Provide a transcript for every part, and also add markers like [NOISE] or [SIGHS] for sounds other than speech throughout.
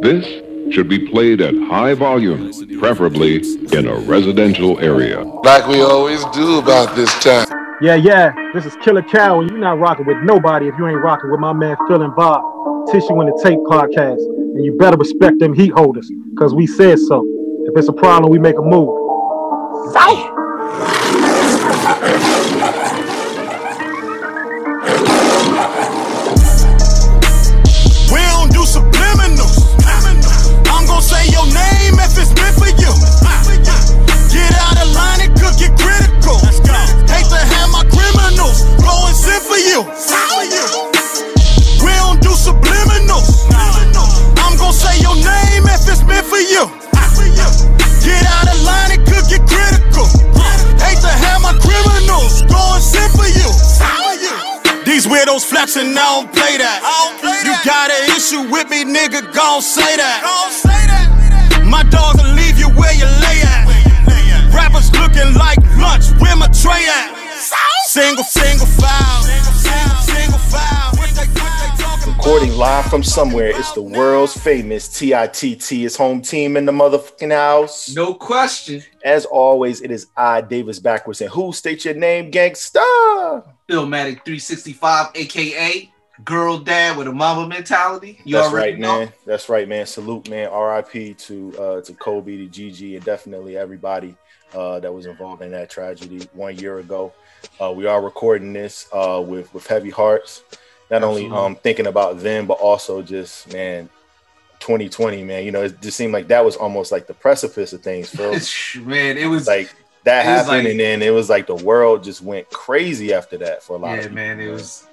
This should be played at high volume, preferably in a residential area. Like we always do about this time. Yeah, yeah, this is Killer Cow, and you're not rocking with nobody if you ain't rocking with my man Phil and Bob, Tissue in the Tape podcast. And you better respect them heat holders, because we said so. If it's a problem, we make a move. We weirdos flexing, I don't play that. You got an issue with me, nigga, gon' say that. My dog will leave you where you lay at. Rappers looking like lunch, where my tray at? Single, single file. Single file. What they talking Recording live from somewhere, it's the world's famous TITT, It's home team in the motherfucking house. No question. As always, it is I, Davis backwards, and who state your name, gangsta? Philmatic 365, aka girl dad with a mama mentality. You That's right, know. man. That's right, man. Salute, man. RIP to uh, to Kobe, to Gigi, and definitely everybody uh, that was involved in that tragedy one year ago. Uh, we are recording this uh, with with heavy hearts, not only Absolutely. um, thinking about them, but also just man, 2020, man. You know, it just seemed like that was almost like the precipice of things. [LAUGHS] It's- man, it was like that happened, like- and then it was like the world just went crazy after that for a lot yeah, of people. man. It was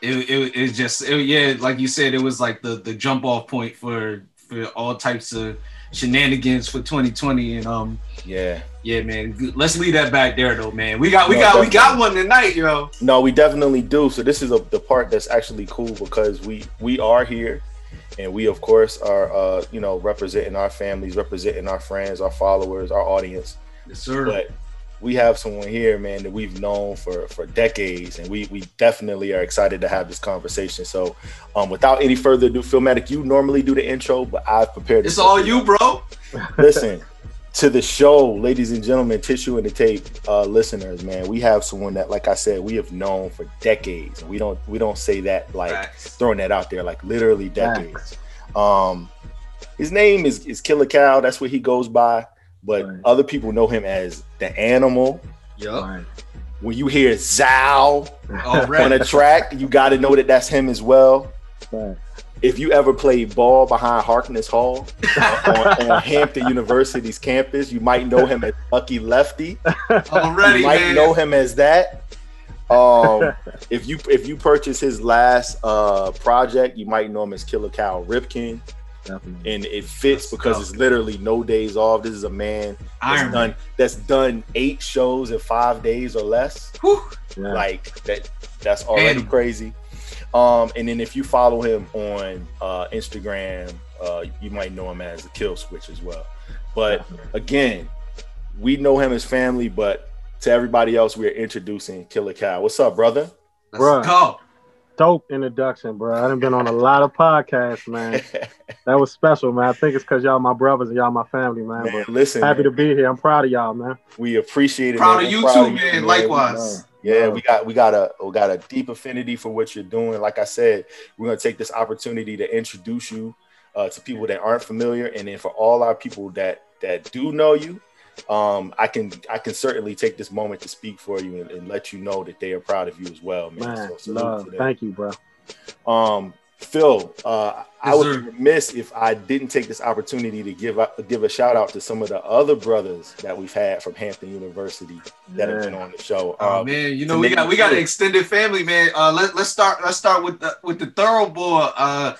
it it, it just it, yeah, like you said, it was like the the jump off point for for all types of shenanigans for 2020 and um yeah. Yeah man let's leave that back there though man we got we No, got we got one tonight yo No, we definitely do. So this is a, the part that's actually cool because we we are here, and we of course are uh, you know representing our families, representing our friends, our followers, our audience. yes, sir But we have someone here, man, that we've known for for decades, and we we definitely are excited to have this conversation. So, um, without any further ado, Philmatic, you normally do the intro, but I've prepared. it's all you bro Listen to the show, ladies and gentlemen, tissue and the tape uh, listeners, man. We have someone that, like I said, we have known for decades, we don't we don't say that like Facts. throwing that out there, like literally decades. Um, his name is is Killer Cow. That's what he goes by, but Right. other people know him as the Animal. yup Right. When you hear Zow on a track, you got to know that that's him as well. Right. If you ever played ball behind Harkness Hall on, on Hampton University's campus, you might know him as Lucky Lefty. already you might man know him as that. Um, if you if you purchase his last uh, project, you might know him as Killer Cow Ripken, Definitely. and it fits That's because dope. it's literally no days off. This is a man that's Iron Man. done that's done eight shows in five days or less. Whew. Yeah. Like that that's already Animal. crazy. Um, and then if you follow him on uh, Instagram, uh, you might know him as the Kill Switch as well. But again, we know him as family, but to everybody else, we're introducing Killer Cow. What's up, brother? let's go Dope introduction, bro. I done been on a lot of podcasts, man. [LAUGHS] That was special, man. I think it's because y'all my brothers and y'all my family, man. Man, But listen, happy man, to be here. I'm proud of y'all, man. we appreciate it. proud man. of you We're too of man likewise Yeah, we got we got a we got a deep affinity for what you're doing. Like I said, we're gonna take this opportunity to introduce you uh, to people that aren't familiar, and then for all our people that that do know you, um, I can I can certainly take this moment to speak for you and, and let you know that they are proud of you as well, man. Man, So love. Thank you, bro. Um, Phil, uh, I would sir. be remiss if I didn't take this opportunity to give up, give a shout out to some of the other brothers that we've had from Hampton University that have been on the show. Oh Um, man, you know we got we got an extended family, man. Uh, let let's start let's start with the with the thorough boy, uh,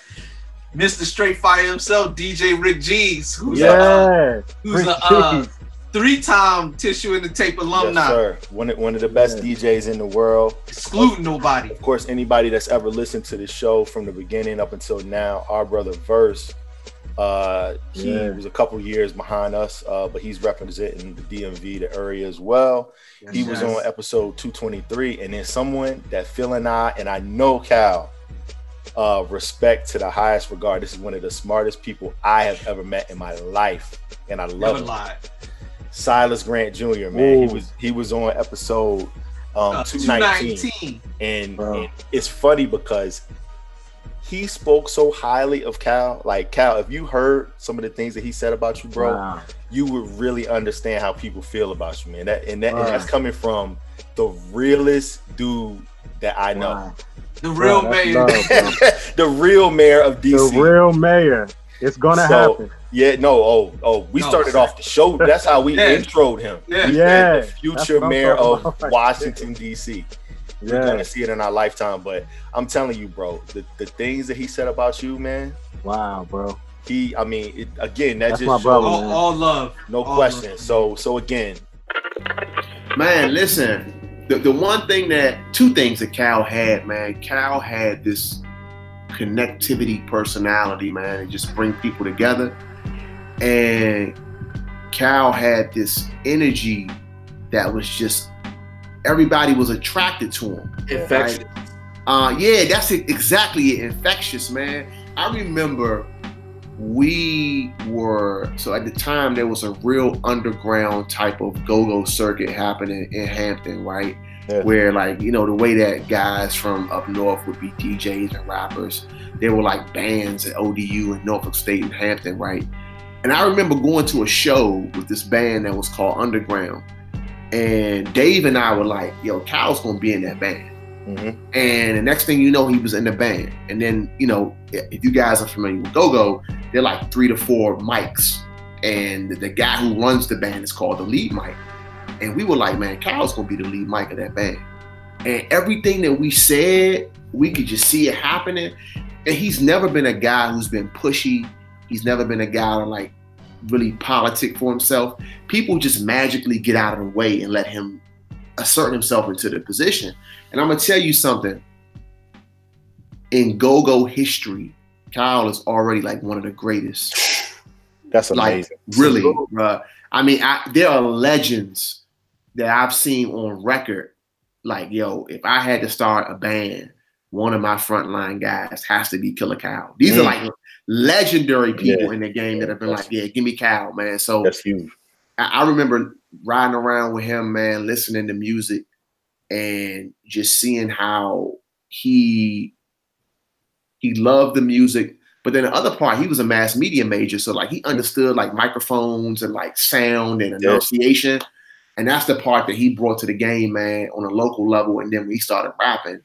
Mr. Straight Fire himself, DJ Rick G's, who's a Yeah. who's Rick a uh, G's. Three-time tissue in the tape yes, alumni, sir. One of, one of the best Yeah. DJs in the world. excluding nobody. Of course, anybody that's ever listened to the show from the beginning up until now, our brother Verse, uh, he Yeah. was a couple years behind us, uh, but he's representing the DMV, the area as well. He was Yes. on episode 223, and then someone that Phil and I, and I know Cal uh, respect to the highest regard. This is one of the smartest people I have ever met in my life, and I love Never him. lied. Silas Grant Jr. Man, he was he was on episode um, Uh, 219, 219. and, and it's funny because he spoke so highly of Cal. Like Cal, if you heard some of the things that he said about you, bro, Wow. you would really understand how people feel about you, man. That and that and that's coming from the realest dude that I know. Wow. The real Wow, that's man. love, [LAUGHS] the real mayor of DC. The real mayor. It's gonna So, happen. Yeah, no, oh, oh, we No. started off the show. That's how we [LAUGHS] Yeah. introed him. Yeah. Yeah, the future mayor talking of. [LAUGHS] Washington D.C. We're Yeah. gonna see it in our lifetime. But I'm telling you, bro, the, the things that he said about you, man. Wow, bro. He, I mean, it, again, that That's just my brother, All, all love. no All question. love. So, so again, Man, listen, the, the one thing that, two things that Cal had, man, Cal had this connectivity personality, man, and just bring people together. And Cal had this energy that was just, everybody was attracted to him. Infectious. Uh, yeah, that's it, exactly it. Infectious, man. I remember we were so at the time there was a real underground type of go-go circuit happening in Hampton, right? Yeah. Where like you know the way that guys from up north would be DJs and rappers, they were like bands at ODU and Norfolk State and Hampton, right? And I remember going to a show with this band that was called Underground, and Dave and I were like, "Yo, Cal's gonna be in that band." mhm. And the next thing you know, he was in the band. And then, you know, if you guys are familiar with Go Go, they're like three to four mics. And the guy who runs the band is called the lead mic. And we were like, man, Kyle's gonna be the lead mic of that band. And everything that we said, we could just see it happening. And he's never been a guy who's been pushy. He's never been a guy to like really politic for himself. People just magically get out of the way and let him assert himself into the position. And I'm gonna tell you something. In go-go history, Kyle is already like one of the greatest. that's Like amazing. really, bruh. I mean, I, there are legends that I've seen on record. Like, yo, if I had to start a band, one of my frontline guys has to be Killer Kyle. These are Mm. like legendary people Yeah. in the game that have been like, yeah, give me Cow, man. So That's huge. I, I remember riding around with him, man, listening to music and just seeing how he he loved the music. But then the other part, he was a mass media major, so like he understood like microphones and like sound and Yeah. enunciation. And that's the part that he brought to the game, man, on a local level. And then when he started rapping,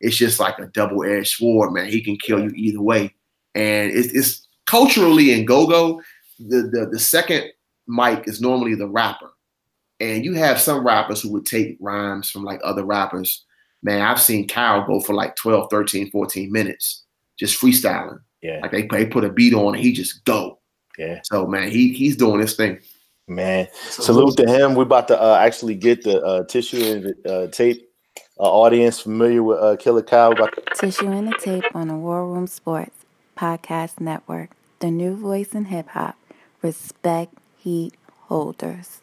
it's just like a double-edged sword, man. He can kill you either way. And it's, it's culturally in go-go, the, the the second mic is normally the rapper. And you have some rappers who would take rhymes from like other rappers. Man, I've seen Kyle go for like 12, 13, 14 minutes just freestyling. Yeah, Like they, they put a beat on and he just go. yeah, So man, he he's doing his thing. man. Salute to him. We're about to uh, actually get the uh, tissue and uh, tape. Uh, audience familiar with uh, Killer Cow. About to Tissue and the Tape on the War Room Sports Podcast Network. The new voice in hip hop. Respect heat holders.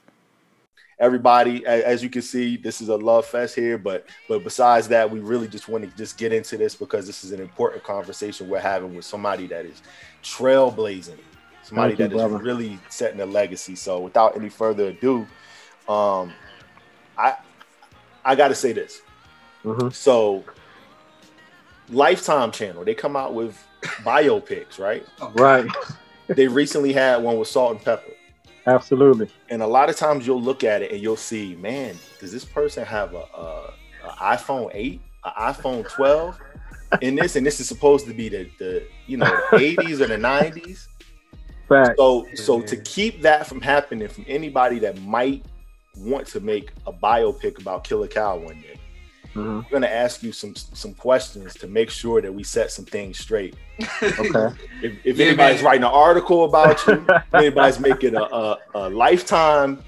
everybody as you can see this is a love fest here but but besides that we really just want to just get into this because this is an important conversation we're having with somebody that is trailblazing somebody you, that is brother. really setting a legacy so without any further ado um i i gotta say this Mhm. so lifetime channel they come out with biopics right Right. they recently had one with Salt-N-Pepa Absolutely. and a lot of times you'll look at it and you'll see, man, does this person have a, a, a iPhone 8, an iPhone 12 in this? And this is supposed to be the, the you know the 80s or the 90s. Fact. So so to keep that from happening from anybody that might want to make a biopic about Killer Cow one day, Mhm. we're gonna ask you some some questions to make sure that we set some things straight. [LAUGHS] Okay. If, if Yeah, anybody's man. writing an article about you, [LAUGHS] if anybody's making a, a, a lifetime,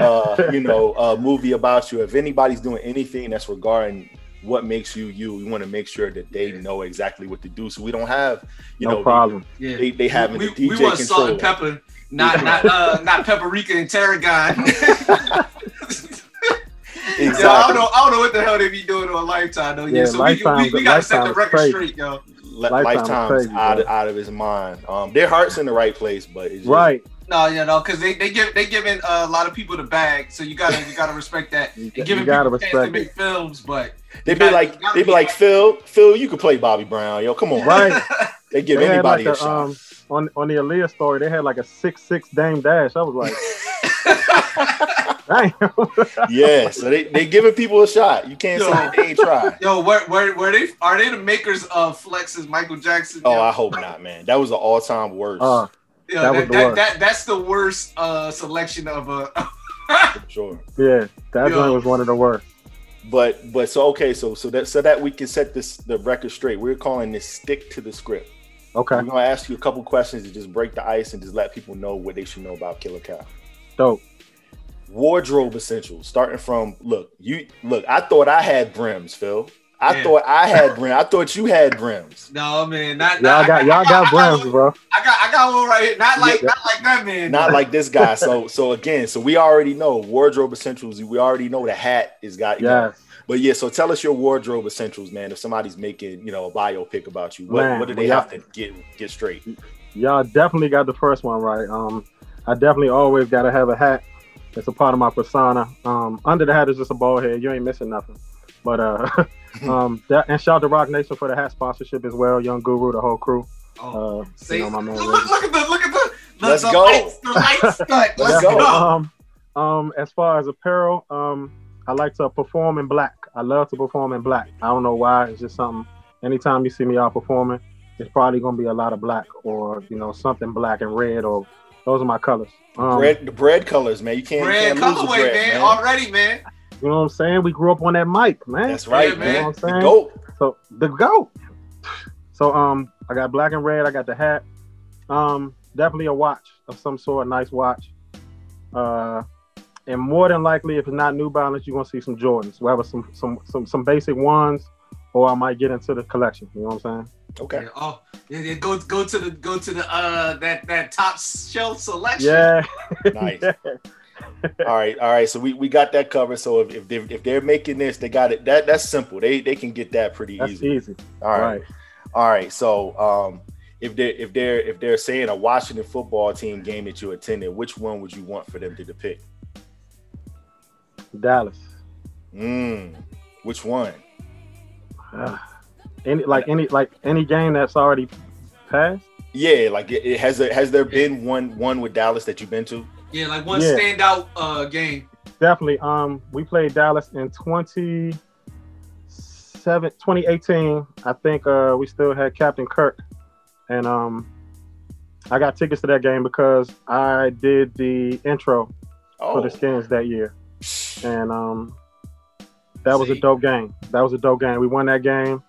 uh, you know, a movie about you, if anybody's doing anything that's regarding what makes you you, we want to make sure that they know exactly what to do, so we don't have, you no know, problem. Yeah. they they having we, the DJ we want salt and pepper, not not uh, not paprika and tarragon. [LAUGHS] Yo, I don't know. I don't know what the hell they be doing on Lifetime though. Yeah, Yeah, so we, we, we, gotta set the record crazy. straight, yo. li- Lifetime lifetimes crazy, out of, out of his mind. Um, their heart's in the right place, but it's just, Right. No, you know, because they they give they giving uh, a lot of people the bag, so you gotta you gotta respect that. You, And you giving gotta people a chance respect to it. make films, but They be gotta- like, they be like, Phil, Phil, you could play Bobby Brown, yo. Come on, Right. [LAUGHS] They give They anybody like a, a, shot. um on on the Aaliyah story, they had like a six six Dame Dash. I was like, [LAUGHS] damn. yeah, so they they giving people a shot. You can't Yo. say they ain't tried. Yo, where, where, where they are they the makers of Flex's Michael Jackson? Oh, yo? I hope not, man. That was the all time worst. Uh, Yo, that that, was the that, worst. that- that's the worst uh, selection of a. [LAUGHS] sure. yeah, that Yo. one was one of the worst. But but so okay, so so that so that we can set this the record straight. We're calling this stick to the script. Okay, We're gonna ask you a couple questions to just break the ice and just let people know what they should know about Killer Cow. dope. Wardrobe essentials, starting from look, you look. I thought I had brims, Phil. I Yeah. thought I had brims. I thought you had brims. [LAUGHS] no man, not, Y'all not got y'all got I brands, one- bro. I got I got one right here. Not like Yeah. not like that man. Not like this guy. So so again, so we already know wardrobe essentials. We already know the hat is got. You know, But yeah, so tell us your wardrobe essentials, man. If somebody's making, you know, a biopic about you, what, Man, what do they have to get get straight? Y'all definitely got the first one right. Um, I definitely always got to have a hat. It's a part of my persona. Um, under the hat is just a bald head. You ain't missing nothing. But uh, [LAUGHS] um, that, and shout out to Roc Nation for the hat sponsorship as well. Young Guru, the whole crew. Oh, Uh, see, you know, my man. look, look at the look at the, the Let's the go. Lights, the lights [LAUGHS] stunt. Let's Let's go. go. Um, um, as far as apparel, um, I like to perform in black. I love to perform in black. I don't know why. It's just something. Anytime you see me out performing, it's probably gonna be a lot of black or you know something black and red or those are my colors. Um, bread, the bread colors, man. You can't, you Bread can't lose the colorway, bread, man, man. already, man. You know what I'm saying? We grew up on that mic, man. That's right, Yeah, man. You know what The I'm saying? goat. So the goat. So um, I got black and red. I got the hat. Um, definitely a watch of some sort, nice watch. Uh, and more than likely, if it's not New Balance, you're gonna see some Jordans. Whether some some some some basic ones, or I might get into the collection. You know what I'm saying? Okay. Yeah, oh, yeah, yeah, go go to the go to the uh that that top shelf selection. Yeah. Nice. [LAUGHS] All right, all right. So we, we got that covered. So if, if they're if they're making this, they got it. That that's simple. They they can get that pretty That's easy. easy. All right. Right. All right. So um if they're if they're if they're saying a Washington football team game that you attended, which one would you want for them to depict? Dallas. Mm, which one? Any like any like any game that's already passed. Yeah, like it, it has there has there been one one with Dallas that you've been to? yeah, like one Yeah. standout uh game. Definitely. Um, we played Dallas in 20, 2018, I think uh, we still had Captain Kirk, and um, I got tickets to that game because I did the intro for Oh, the Skins that year, and um, that was a dope game. That was a dope game. We won that game.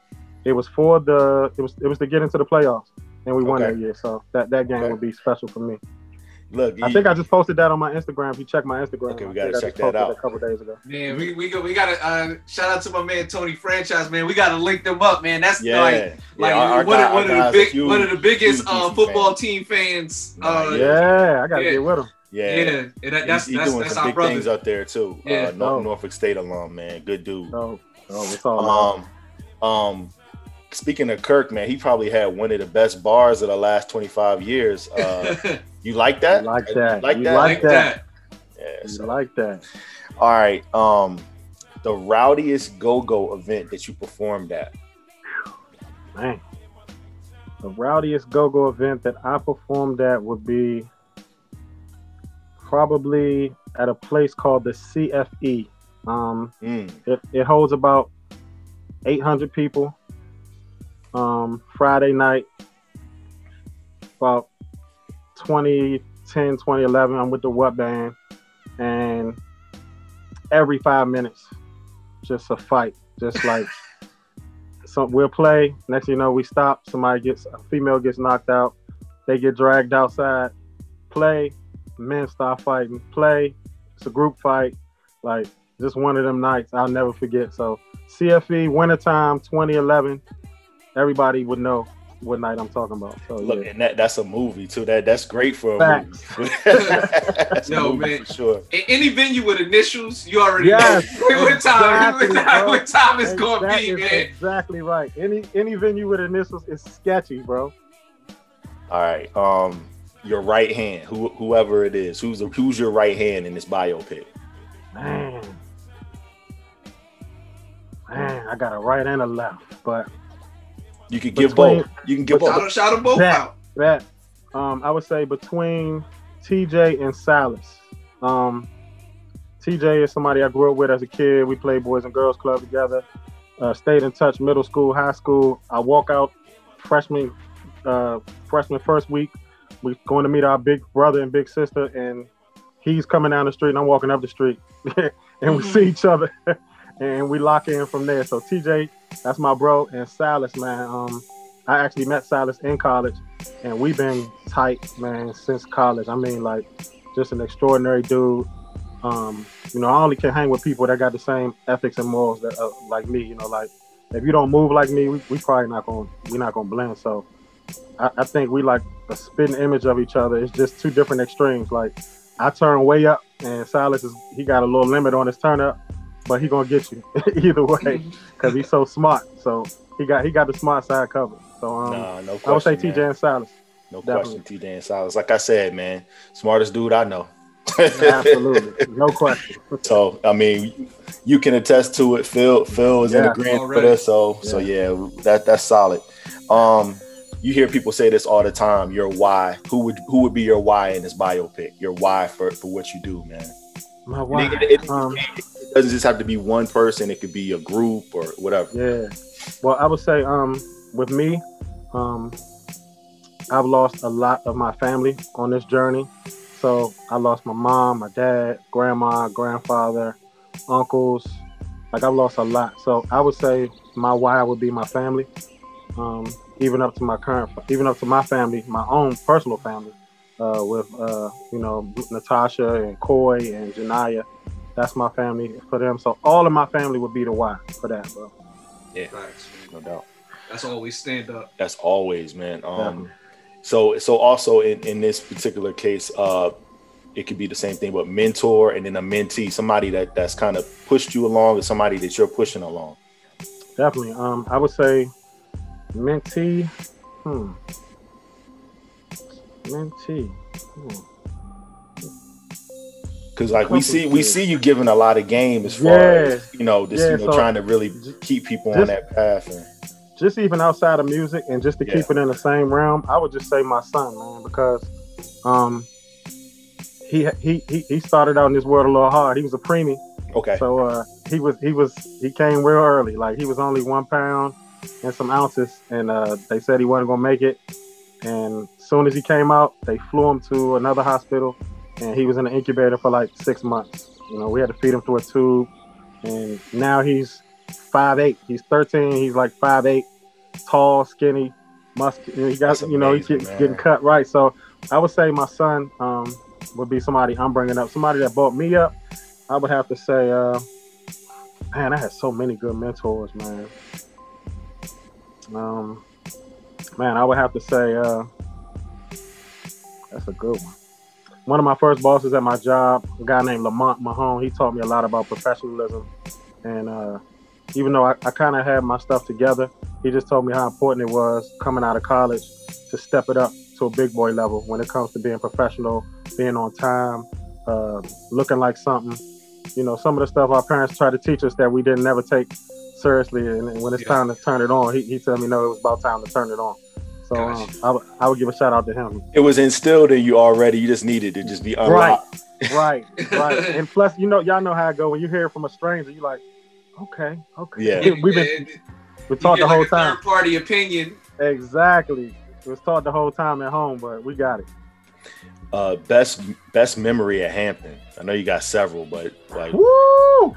It was for the it was it was to get into the playoffs, and we won that year. So that that game Okay. would be special for me. look, I you- think I just posted that on my Instagram. If you check my Instagram, Okay, we gotta check that out. A couple days ago. Man, we we go, we gotta uh shout out to my man Tony Franchise, man. We gotta link them up, man. That's yeah, like yeah, like our- our one, guy- of, one our of the big huge, one of the biggest huge uh DC football fans. team fans. Uh, yeah. Yeah, I gotta Yeah. get with him. yeah. yeah, and that, that's he's that's, doing that's some our big brother. things up there too. Yeah. Uh, Nor- Oh. Norfolk State alum, man, good dude. Oh, oh, it's all. Um, um, speaking of Kirk, man, he probably had one of the best bars of the last 25 years. Uh, [LAUGHS] you like that? You like that. Like You that? like like that. Yeah. You so- like that. all right. Um, the rowdiest go-go event that you performed at. Man. The rowdiest go-go event that I performed at would be probably at a place called the CFE. Um, Mm, it, it holds about 800 people. Um, Friday night, about 2010, 2011, I'm with the What Band, and every five minutes, just a fight, just like [LAUGHS] some we'll play. Next thing you know, we stop. Somebody gets a female gets knocked out. They get dragged outside. Play. Men start fighting. Play. It's a group fight. Like just one of them nights I'll never forget. So CFE wintertime 2011. Everybody would know what night I'm talking about. So Look, yeah. and that that's a movie too. That that's great for a Facts. movie. [LAUGHS] that's [LAUGHS] a movie man. for sure. A- Any venue with initials, you already Yes, [LAUGHS] know what time, exactly, what time, bro. what time it's gonna be, man. exactly right. Any any venue with initials is sketchy, bro. All right. Um, your right hand, who whoever it is, who's the, who's your right hand in this biopic? Man. Man, I got a right and a left, but You can give Between- both. You can give both. them- shout them both That- out. that um I would say between TJ and Silas. Um TJ is somebody I grew up with as a kid. We played Boys and Girls Club together. Uh, stayed in touch middle school, high school. I walk out freshman uh, freshman first week. We're going to meet our big brother and big sister, and he's coming down the street, and I'm walking up the street, [LAUGHS] and we see each other, [LAUGHS] and we lock in from there. So TJ, that's my bro, and Silas, man. Um, I actually met Silas in college, and we've been tight, man, since college. I mean, like, just an extraordinary dude. Um, you know, I only can hang with people that got the same ethics and morals that uh, like me. You know, like if you don't move like me, we, we probably not gonna we're not gonna blend. So, I, I think we like a spitting image of each other. It's just two different extremes. Like I turn way up, and Silas is he got a little limit on his turn up, but he gonna get you [LAUGHS] either way because he's so smart. So he got he got the smart side covered. So um, Nah, no question. I would say TJ man. and Silas. No definitely. question, TJ and Silas. Like I said, man, smartest dude I know. Absolutely, [LAUGHS] no question. So I mean, you can attest to it. Phil, Phil is in Yeah. agreement for this. So, so yeah, that that's solid. Um, you hear people say this all the time. Your why. Who would who would be your why in this biopic? Your why for for what you do, man. My It, wife. it- Um, it doesn't just have to be one person. It could be a group or whatever. Yeah. Well, I would say um with me, um I've lost a lot of my family on this journey. So I lost my mom, my dad, grandma, grandfather, uncles. Like I've lost a lot. So I would say my why would be my family. Um, even up to my current, even up to my family, my own personal family, uh, with uh, you know Natasha and Coy and Janaya. That's my family for them. So all of my family would be the why for that, bro. Facts, man. No doubt. That's always stand up. That's always, man. Um, Definitely. so so also in in this particular case, uh, it could be the same thing, but mentor and then a mentee, somebody that that's kind of pushed you along, or somebody that you're pushing along. Definitely. Um, I would say mentee. Hmm. Hmm. Because like we see we see you giving a lot of game as far Yeah. as you know, just Yeah, you know, so- trying to really keep people on that path. And, Just even outside of music and just to Yeah. keep it in the same realm, I would just say my son, man, because um, he he he he started out in this world a little hard. He was a preemie, okay, so uh, he was he was he came real early. Like he was only one pound and some ounces, and uh, they said he wasn't gonna make it. And as soon as he came out, they flew him to another hospital, and he was in the incubator for like six months. You know, we had to feed him through a tube, and now he's five eight. He's thirteen. He's like five eight, tall, skinny, muscular. He got That's you know he's amazing, getting, getting cut right. So I would say my son um, would be somebody I'm bringing up. Somebody that brought me up. I would have to say, uh, man, I had so many good mentors, man. Um, man, I would have to say, uh, that's a good one. One of my first bosses at my job, a guy named Lamont Mahone, he taught me a lot about professionalism. And uh, even though I, I kind of had my stuff together, he just told me how important it was coming out of college to step it up to a big boy level when it comes to being professional, being on time, uh, looking like something. You know, some of the stuff our parents tried to teach us that we didn't never take seriously. And, and when it's Yeah. time to turn it on, he, he told me, no, it was about time to turn it on. So um, Gotcha. I, would- give a shout out to him. it was instilled in you already. You just needed to just be unlocked. Right, [LAUGHS] right. right. [LAUGHS] And plus, you know, y'all know how it go when you hear it from a stranger. you're like, okay, okay. Yeah. We've been we you taught the whole like a time. Third party opinion. Exactly. It was taught the whole time at home, but we got it. Uh, best best memory at Hampton. I know you got several, but like Woo! [LAUGHS] yo,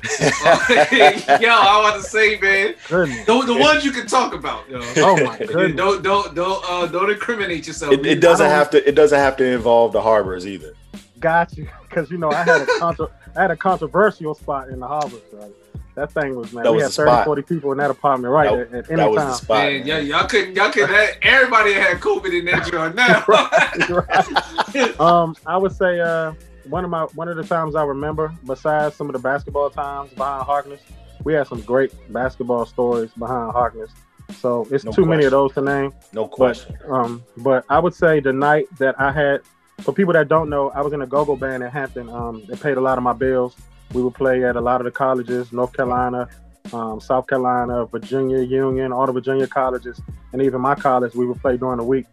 I want to say, man, Goodness. the, the ones you can talk about. Yo. [LAUGHS] Oh my goodness. Don't don't don't uh, don't incriminate yourself. it, it doesn't have to it doesn't have to involve the harbors either. Got you. Because you know I had a contra- I had a controversial spot in the harbor. So that thing was man. That we was had 30, spot. 40 people in that apartment right That- at, at that any was the time. spot. Man, man. y'all, y'all couldn't, y'all could have, everybody had COVID in that joint now. [LAUGHS] Right. um, I would say uh, one of my one of the times I remember, besides some of the basketball times behind Harkness, we had some great basketball stories behind Harkness. So it's No too many of those to name. No question. Um, but I would say the night that I had, for people that don't know, I was in a go-go band in Hampton. Um, they paid a lot of my bills. We would play at a lot of the colleges, North Carolina, um, South Carolina, Virginia Union, all the Virginia colleges, and even my college. We would play during the week.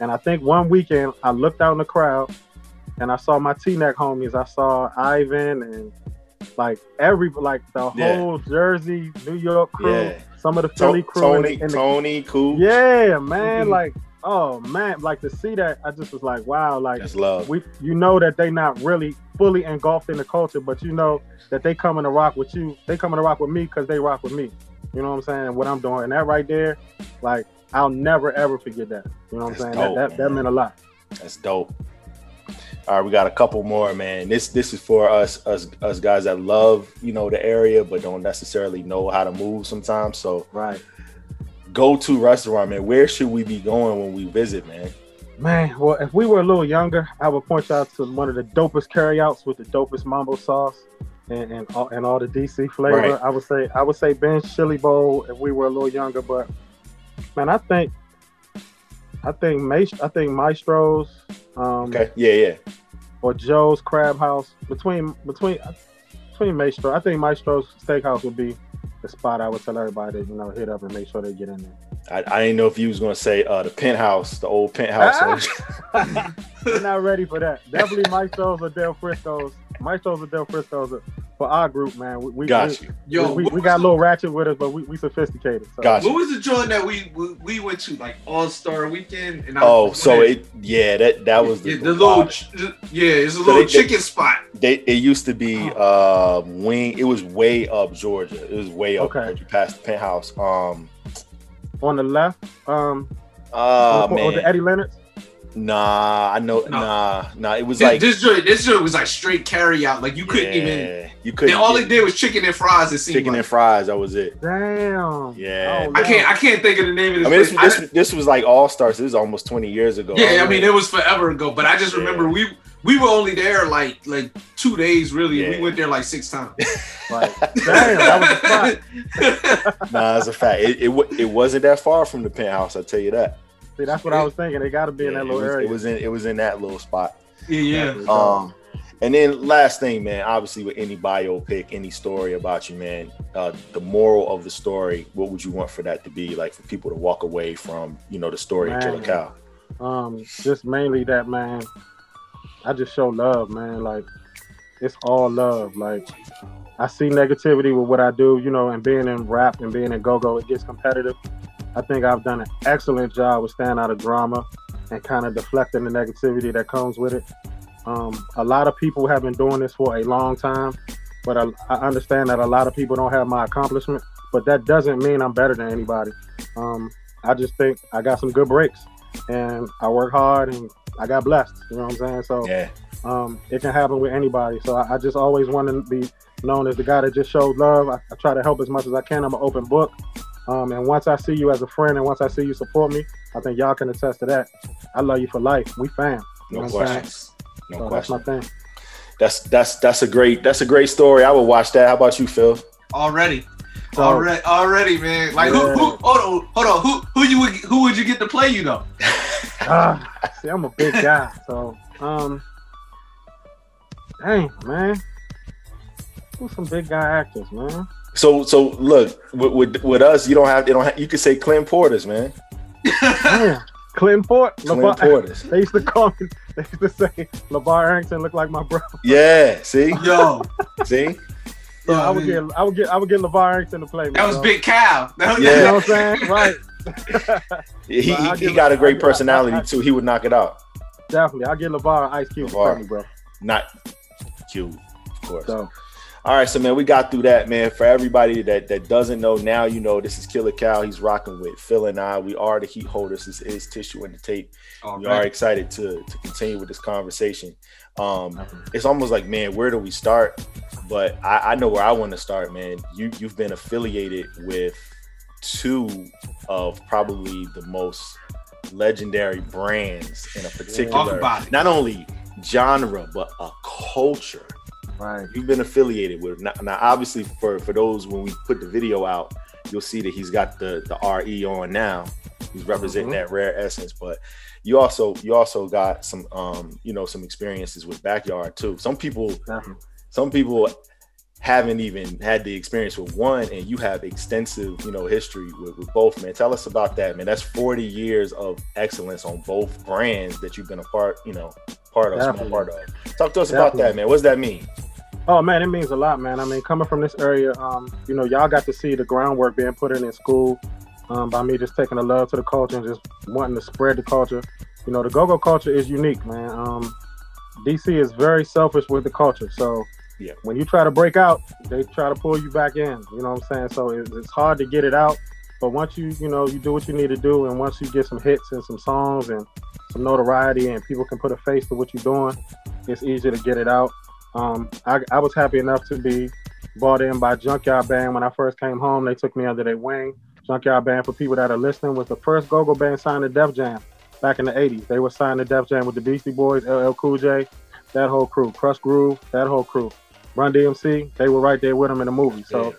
And I think one weekend I looked out in the crowd and I saw my Teaneck homies. I saw Ivan and like every like the Yeah. whole Jersey, New York crew, Yeah. some of the Philly crew, and Tony, the- and the Tony, cool. yeah, man. Mhm. Like, oh man, like to see that, I just was like, wow, like That's love. we, you know that they not really fully engulfed in the culture, but you know that they coming to rock with you. They coming to rock with me because they rock with me. You know what I'm saying? What I'm doing, and that right there, like, I'll never ever forget that. You know what That's I'm saying? dope, that that, that meant a lot. That's dope. All right, we got a couple more, man. This this is for us us us guys that love you know the area but don't necessarily know how to move sometimes. So Right. Go to restaurant, man. Where should we be going when we visit, man? Man, well, if we were a little younger, I would point you out to one of the dopest carryouts with the dopest mambo sauce and and all, and all the DC flavor. Right. I would say I would say Ben's Chili Bowl if we were a little younger, but man, I think I think Maest- I think Mastro's um, Okay, yeah, yeah. or Joe's Crab House between between between Mastro. I think Mastro's Steakhouse would be the spot I would tell everybody you know hit up and make sure they get in there. I, I didn't know if you was gonna say uh the penthouse, the old penthouse. [LAUGHS] We're not ready for that. Definitely Mastros or Del Frisco's. Mastros or Del Frisco's are- for our group, man. We, we, got we, you. Yo, we, we got a little ratchet with us, but we, we sophisticated. So. Got What was the joint that we we, we went to like All Star Weekend? And I Oh, was- so it yeah, that that was the, yeah, the little ch- yeah, it's a So little they- they- chicken spot. they it used to be uh wing it was way up Georgia. It was way up Okay. you passed the penthouse. Um On the left, um, uh on the, on the. Eddie Leonard's. Nah, I know No. nah, nah. It was This, like this joint, this joint was like straight carry out. Like you couldn't even. you couldn't all get they did was chicken and fries. It seemed chicken like. and fries, that was it. Damn. Yeah. Oh, I can't. I can't think of the name of this. I mean this, place. this, this was like all stars. This was almost 20 years ago. yeah, I don't mean it was forever ago. But I just Yeah. remember we we were only there like like two days really. and Yeah. We went there like six times. [LAUGHS] Like, damn, that was the spot. [LAUGHS] nah, it's a fact. It, it it wasn't that far from the penthouse. I tell you that. See, that's what I was thinking. They got to be in Yeah, that it, little was, area. it was in it was in that little spot. yeah, yeah. Um, and then last thing, man. Obviously, with any biopic, any story about you, man, uh, the moral of the story. What would you want for that to be? Like for people to walk away from, you know, the story of Killer Cow. um just mainly that man i just show love man like it's all love like i see negativity with what i do you know and being in rap and being in go-go it gets competitive i think i've done an excellent job with staying out of drama and kind of deflecting the negativity that comes with it um, a lot of people have been doing this for a long time but I, I understand that a lot of people don't have my accomplishment but that doesn't mean i'm better than anybody um, i just think i got some good breaks and I work hard and I got blessed. You know what I'm saying? So Yeah, um, it can happen with anybody. So I, I just always want to be known as the guy that just showed love. I, I try to help as much as I can. I'm an open book. Um, and once I see you as a friend and once I see you support me, I think y'all can attest to that. I love you for life. We fam. You no know what I'm question. No So that's my thing. That's that's that's a great that's a great story. I would watch that. How about you, Phil? Already. So- already, already, man. Like who, Yeah. who? Hold on, hold on. Who, who you would, who would you get to play you though? [LAUGHS] Ah, see, I'm a big guy. So, um, dang, man. Who's some big guy actors, man? So so look with, with with us, you don't have you don't have, you could say Clint Portis man. Damn. Clinton Fort. Clint LaVar- Portis. They used to call me. They used to say LaVar Arrington looked like my brother. Yeah, see, Yo, see, So Yeah, I would man. get, I would get, I would get LaVar Arrington to play me. that was bro. Big Cal. That was, You Yeah. know what I'm saying? Right. [LAUGHS] he he, I'll he give- got a great I'll personality I- I- too. He would knock it out. Definitely. I'll get LaVar and Ice Cube LaVar. play me, bro. Not Cube, of course. So All right, so man, we got through that, man. For everybody that that doesn't know, now you know this is Killer Cal. He's rocking with Phil and I. We are the Heat holders. This is tissue and the tape. All we right. are excited to to continue with this conversation. Um, it's almost like, man, where do we start? But I, I know where I want to start, man. You you've been affiliated with two of probably the most legendary brands in a particular, not only genre but a culture Right. you've been affiliated with. Now, now, obviously, for for those when we put the video out, you'll see that he's got the the RE on now. He's representing that rare essence, but you also you also got some um you know some experiences with backyard too. Some people Definitely. some people haven't even had the experience with one and you have extensive you know history with, with both man tell us about that man that's 40 years of excellence on both brands that you've been a part you know part of small part of talk to us about that man what does that mean Oh man, it means a lot, man. I mean, coming from this area, um, you know, y'all got to see the groundwork being put in in school um, by me just taking a love to the culture and just wanting to spread the culture. You know, the go-go culture is unique, man. Um, DC is very selfish with the culture, so Yeah. when you try to break out, they try to pull you back in. You know what I'm saying? So it, it's hard to get it out, but once you, you know, you do what you need to do, and once you get some hits and some songs and some notoriety, and people can put a face to what you're doing, it's easier to get it out. Um, I, I was happy enough to be bought in by Junkyard Band when I first came home. They took me under their wing. Junkyard Band, for people that are listening, was the first go-go band signed to Def Jam back in the 80s. They were signed to Def Jam with the Beastie Boys, LL Cool J, that whole crew, Krush Groove, that whole crew. Run DMC, they were right there with them in the movie. So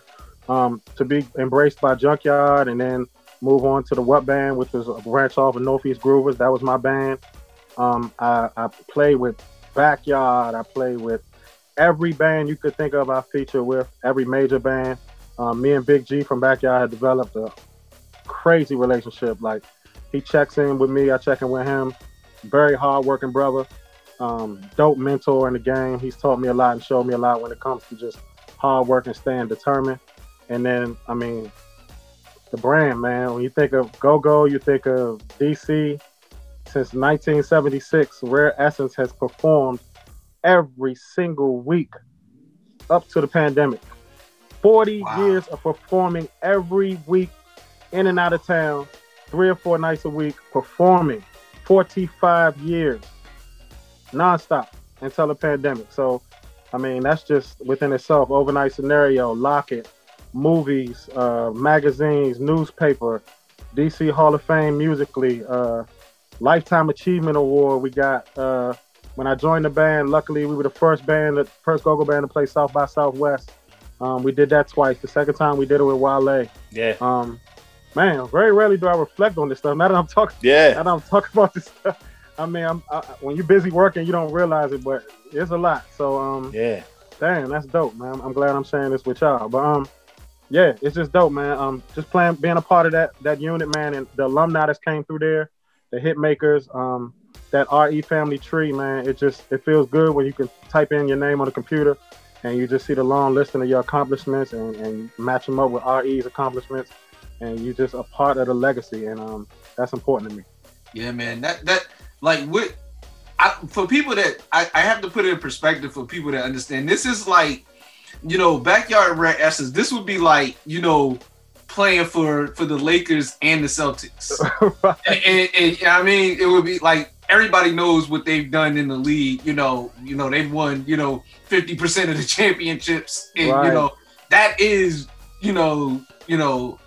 um, to be embraced by Junkyard and then move on to the What Band, which was a branch off of Northeast Groovers, that was my band. Um, I, I played with Backyard, I played with every band you could think of I feature with, every major band. Um, me and Big G from Backyard had developed a crazy relationship. Like he checks in with me, I check in with him. Very hardworking brother, um, dope mentor in the game. He's taught me a lot and showed me a lot when it comes to just hard work and staying determined. And then, I mean, the brand, man. When you think of Go Go, you think of DC. Since 1976, Rare Essence has performed every single week up to the pandemic. 40 Wow. years of performing every week in and out of town, three or four nights a week, performing 45 years nonstop until the pandemic. So, I mean, that's just within itself. Overnight scenario, Locket, movies, uh, magazines, newspaper, DC Hall of Fame musically, uh, Lifetime Achievement Award. We got uh, when I joined the band. Luckily, we were the first band, the first go-go band to play South by Southwest. Um, we did that twice. The second time we did it with Wale. yeah Um, man, very rarely do I reflect on this stuff. Now that I'm talking, yeah now that I'm talking [LAUGHS] about this stuff, I mean, I'm, I, when you're busy working, you don't realize it, but it's a lot. So, um, yeah Damn, that's dope, man. I'm glad I'm sharing this with y'all. But um, yeah, it's just dope, man. Um, just playing, being a part of that that unit, man, and the alumni that came through there, the hit makers, um, that RE family tree, man. It just it feels good when you can type in your name on the computer, and you just see the long list of your accomplishments and, and match them up with RE's accomplishments, and you just a part of the legacy, and um, that's important to me. Yeah, man. That that like what I, for people that I, I have to put it in perspective for people that understand. This is like, you know, backyard rare essence. This would be like, you know, playing for for the Lakers and the Celtics. [LAUGHS] and, and, and, I mean, it would be like everybody knows what they've done in the league. You know, you know they've won. You know, fifty percent of the championships, and you know that is, you know, you know,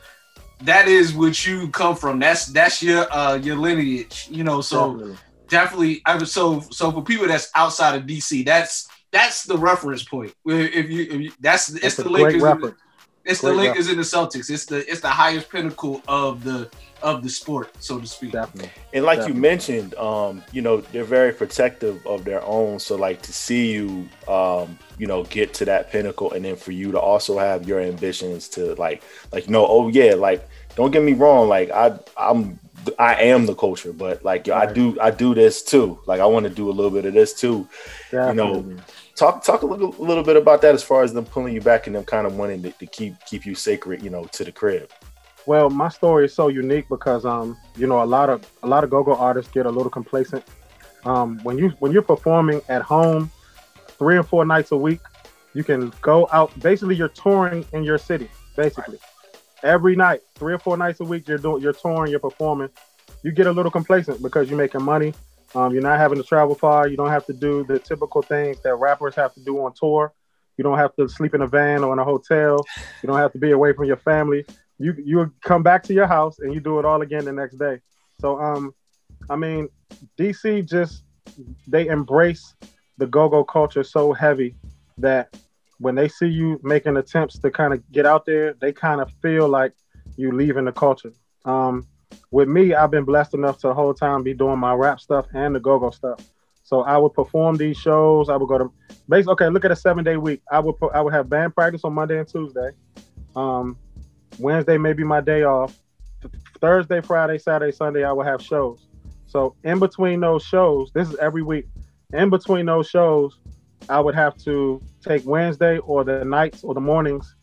that is what you come from. That's that's your uh your lineage. You know, so Definitely. definitely. I was so so for people that's outside of DC, that's that's the reference point. If you, if you that's it's That's the Lakers. the- It's the Great Lakers and the Celtics. It's the it's the highest pinnacle of the of the sport, so to speak. Definitely. And like you mentioned, um, you know, they're very protective of their own. So like to see you, um, you know, get to that pinnacle, and then for you to also have your ambitions to like, like, no, oh yeah, like, don't get me wrong, like I, I'm, I am the culture, but like, yo, I do, I do this too. Like, I want to do a little bit of this too. You know, Talk, talk a little, a little bit about that as far as them pulling you back and them kind of wanting to, to keep, keep you sacred, you know, to the crib. Well, my story is so unique because um, you know, a lot of a lot of go-go artists get a little complacent. Um, when you when you're performing at home three or four nights a week, you can go out. Basically, you're touring in your city. Basically, every night, three or four nights a week, you're doing, you're touring, you're performing. You get a little complacent because you're making money. Um, you're not having to travel far. You don't have to do the typical things that rappers have to do on tour. You don't have to sleep in a van or in a hotel. You don't have to be away from your family. You you come back to your house and you do it all again the next day. So um, I mean, DC just they embrace the go-go culture so heavy that when they see you making attempts to kind of get out there, they kind of feel like you leaving the culture. Um, with me, I've been blessed enough to the whole time be doing my rap stuff and the go-go stuff. So I would perform these shows. I would go to base. Okay, look at a seven-day week. I would I would have band practice on Monday and Tuesday. Um, Wednesday may be my day off. Thursday, Friday, Saturday, Sunday, I will have shows. So in between those shows, this is every week. In between those shows, I would have to take Wednesday or the nights or the mornings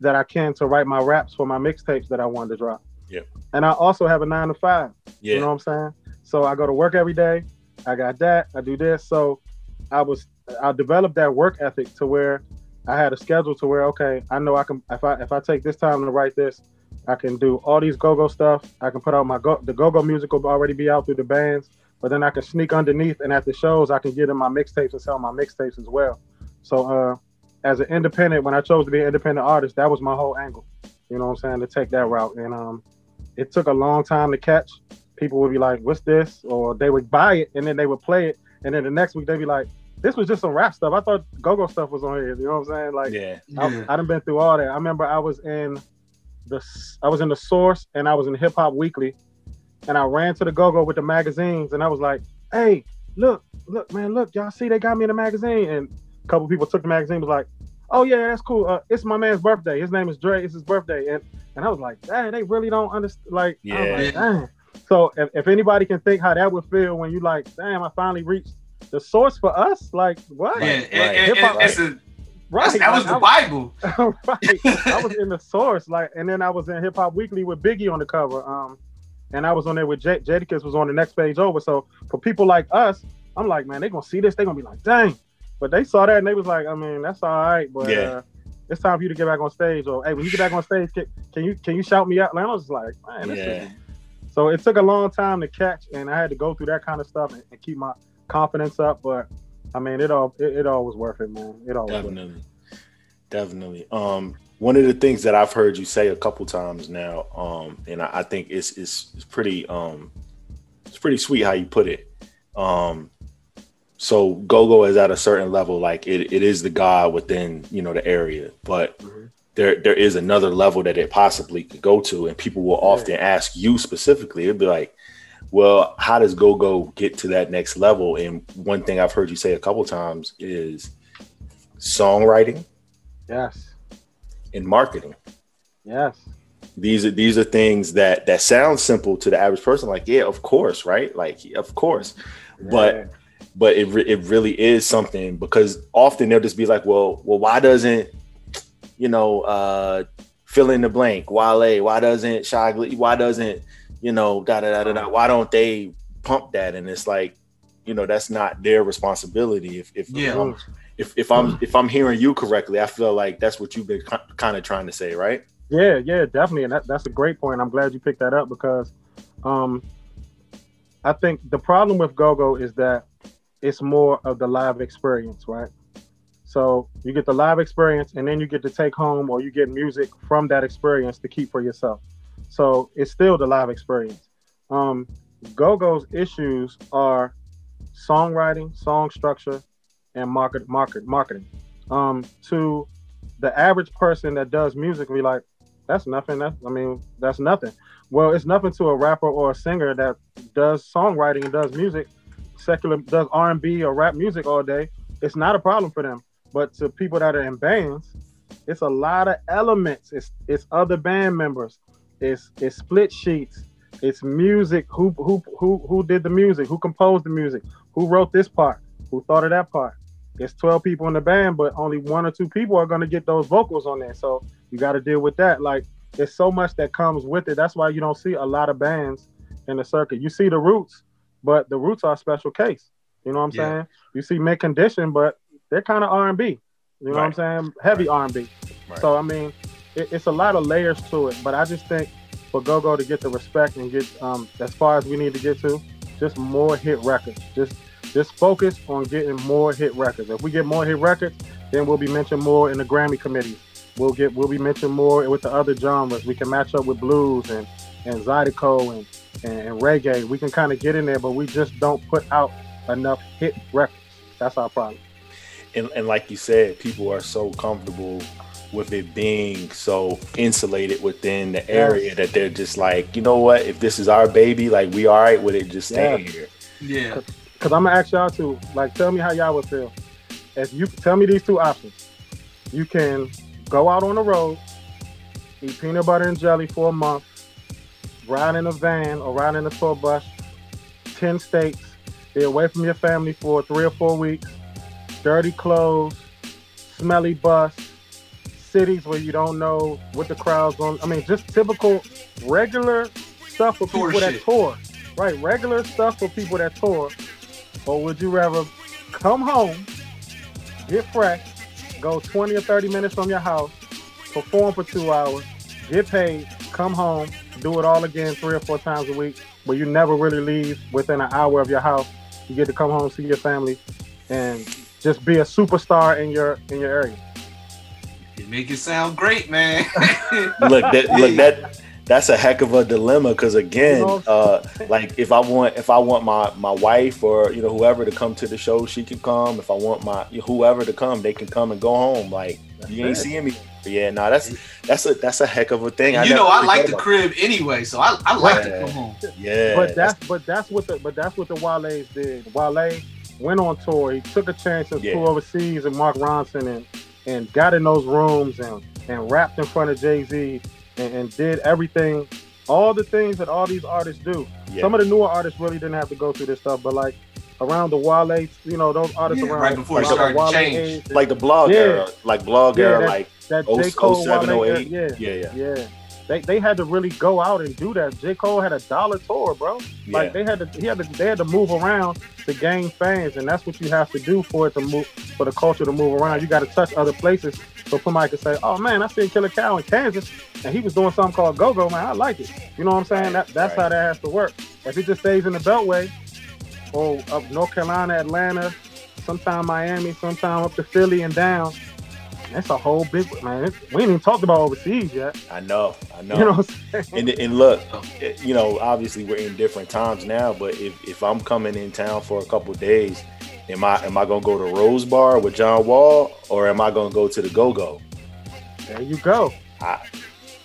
that I can to write my raps for my mixtapes that I wanted to drop. Yeah. And I also have a nine to five. Yeah. You know what I'm saying? So I go to work every day. I got that. I do this. So I was I developed that work ethic to where I had a schedule to where okay, I know I can if I if I take this time to write this, I can do all these go-go stuff. I can put out my go the go-go music will already be out through the bands, but then I can sneak underneath and at the shows I can get in my mixtapes and sell my mixtapes as well. So uh as an independent, when I chose to be an independent artist, that was my whole angle. You know what I'm saying? To take that route. And um it took a long time to catch. People would be like, What's this? Or they would buy it and then they would play it. And then the next week they'd be like, This was just some rap stuff. I thought go-go stuff was on here. You know what I'm saying? Like Yeah. Yeah. I, I done been through all that. I remember I was in the I was in the Source and I was in Hip Hop Weekly, and I ran to the Go Go with the magazines and I was like, "Hey, look, look, man, look, y'all see they got me in the magazine." And a couple people took the magazine, was like, "Oh yeah, that's cool. Uh, it's my man's birthday. His name is Dre. It's his birthday." And and I was like, "Dang, they really don't understand." Like, I was Yeah. like, "Dang." So if, if anybody can think how that would feel when you like, "Damn, I finally reached." The source for us, like what? Yeah, Right, and- and- Hip-hop, and a- Right, that was like, the I Bible. [LAUGHS] right. I was [LAUGHS] in the source, like, and then I was in Hip Hop Weekly with Biggie on the cover. Um, and I was on there with J- Jadakiss was on the next page over. So for people like us, I'm like, man, they're gonna see this, they're gonna be like, dang. But they saw that and they was like, I mean, that's all right, but Yeah. uh, it's time for you to get back on stage. Or hey, when you get back on stage, can, can you can you shout me out? Like, I was like, man, this Yeah. is so it took a long time to catch, and I had to go through that kind of stuff and, and keep my confidence up. But I mean, it all it, it all was worth it, man. It all was worth it. Definitely. Definitely. Um, one of the things that I've heard you say a couple times now, um, and I, I think it's, it's it's pretty um it's pretty sweet how you put it. Um so go-go is at a certain level, like it, it is the God within, you know, the area, but there there is another level that it possibly could go to, and people will often ask you specifically, it'd be like, well, how does go-go get to that next level? And one thing I've heard you say a couple times is songwriting Yes, and marketing. yes. These are these are things that that sound simple to the average person. Like, yeah, of course, right? Like, of course, but but it re- it really is something because often they'll just be like, well, well, why doesn't you know uh fill in the blank? Wale, why doesn't Shy Glizzy? Why doesn't you know da da da da da? Why don't they pump that? And it's like, you know, that's not their responsibility. If if Yeah. um, if, if I'm if I'm hearing you correctly, I feel like that's what you've been kind of trying to say, right? Yeah, yeah, definitely, and that, that's a great point. I'm glad you picked that up because um, I think the problem with GoGo is that it's more of the live experience, right? So you get the live experience, and then you get to take home or you get music from that experience to keep for yourself. So it's still the live experience. Um, GoGo's issues are songwriting, song structure, and market, market, marketing. Um, to the average person that does music, be like, that's nothing. I mean, that's nothing. Well, it's nothing to a rapper or a singer that does songwriting and does music, secular does R and B or rap music all day. It's not a problem for them. But to people that are in bands, it's a lot of elements. It's it's other band members. It's it's split sheets. It's music. Who who who who did the music? Who composed the music? Who wrote this part? Who thought of that part? It's 12 people in the band, but only one or two people are going to get those vocals on there. So you got to deal with that. Like, there's so much that comes with it. That's why you don't see a lot of bands in the circuit. You see the Roots, but the Roots are a special case. You know what I'm Yeah. saying? You see Mint Condition, but they're kind of R&B. You know what I'm saying? Heavy R&B. Right. So I mean, it, it's a lot of layers to it. But I just think for Go Go to get the respect and get um, as far as we need to get to, just more hit records. Just just focus on getting more hit records. If we get more hit records, then we'll be mentioned more in the Grammy committee. We'll get we'll be mentioned more with the other genres. We can match up with blues and and zydeco and, and, and reggae. We can kind of get in there, but we just don't put out enough hit records. That's our problem. and, and like you said, people are so comfortable with it being so insulated within the area that they're just like, you know what? If this is our baby, like we all right with it, just staying Yeah. here. Yeah. Cause I'm gonna ask y'all to like tell me how y'all would feel. If you tell me these two options, you can go out on the road, eat peanut butter and jelly for a month, ride in a van or ride in a tour bus, ten states, be away from your family for three or four weeks, dirty clothes, smelly bus, cities where you don't know what the crowd's going. I mean, just typical regular stuff for Tour people that shit. tour. Right, regular stuff for people that tour. Or would you rather come home, get fresh, go 20 or 30 minutes from your house, perform for two hours, get paid, come home, do it all again three or four times a week, but you never really leave within an hour of your house. You get to come home, see your family, and just be a superstar in your in your area. You make it sound great, man. [LAUGHS] look that look that that's a heck of a dilemma because again uh like if i want if i want my my wife or you know whoever to come to the show she can come if i want my whoever to come they can come and go home like you ain't it. seeing me yeah no that's that's a that's a heck of a thing you know, I like the about crib anyway, so I, I like Yeah. to come home. yeah But that's but that's what the but that's what the Wale's did. Wale went on tour. He took a chance and Yeah. flew overseas and Mark Ronson and and got in those rooms and and rapped in front of Jay Z and, and did everything, all the things that all these artists do. yeah. Some of the newer artists really didn't have to go through this stuff, but like around the Wale, you know, those artists Yeah, around right before it around started the to Wale change. age, like the blog Yeah. era like blog Yeah, era that- like that oh- J. Cole, 07, Wale, 08. yeah, yeah yeah yeah. They, they had to really go out and do that. J. Cole had a dollar tour, bro. Like they had to, he had to, they had to move around to gain fans, and that's what you have to do for it to move, for the culture to move around. You got to touch other places so somebody can say, "Oh man, I seen Killer Cal in Kansas, and he was doing something called Go Go, man. I like it." You know what I'm saying? That, that's Right. how that has to work. If it just stays in the Beltway, or up North Carolina, Atlanta, sometime Miami, sometime up to Philly and down, that's a whole big man. We ain't even talked about overseas yet. i know i [LAUGHS] know You know what I'm saying? and, and look, you know, obviously we're in different times now, but if, if I'm coming in town for a couple days, am I am I gonna go to Rose Bar with John Wall or am I gonna go to the Go Go? There you go. I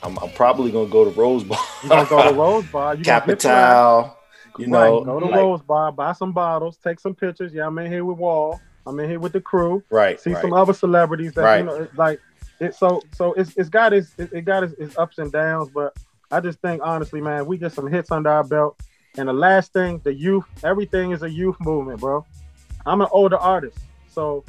I'm, I'm probably gonna go to Rose Bar. You gonna go to [LAUGHS] Rose Bar? You. Capital, you know, right, go to like- Rose Bar, buy some bottles, take some pictures. Yeah, I'm in here with Wall. I'm in here with the crew. right, See right. some other celebrities that Right. you know, it's like it. So so it's it's got its it, it got its, its ups and downs, but I just think honestly, man, we get some hits under our belt. And the last thing, the youth, everything is a youth movement, bro. I'm an older artist, so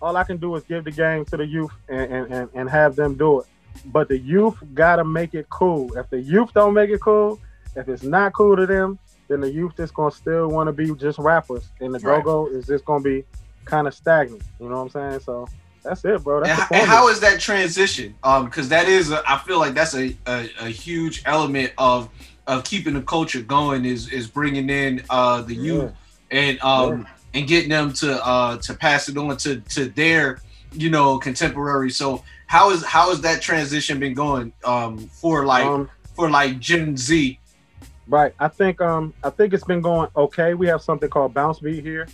all I can do is give the game to the youth and and, and, and have them do it. But the youth gotta make it cool. If the youth don't make it cool, if it's not cool to them, then the youth is gonna still want to be just rappers, and the Right. go go is just gonna be kind of stagnant. You know what I'm saying? So that's it, bro. That's And, and how is that transition? Um, because that is, a, I feel like that's a, a, a huge element of of keeping the culture going is is bringing in uh the youth and um and getting them to uh to pass it on to to their you know contemporary. So how is how has that transition been going um for like Um, for like Gen Z? Right. I think um I think it's been going okay. We have something called bounce beat here.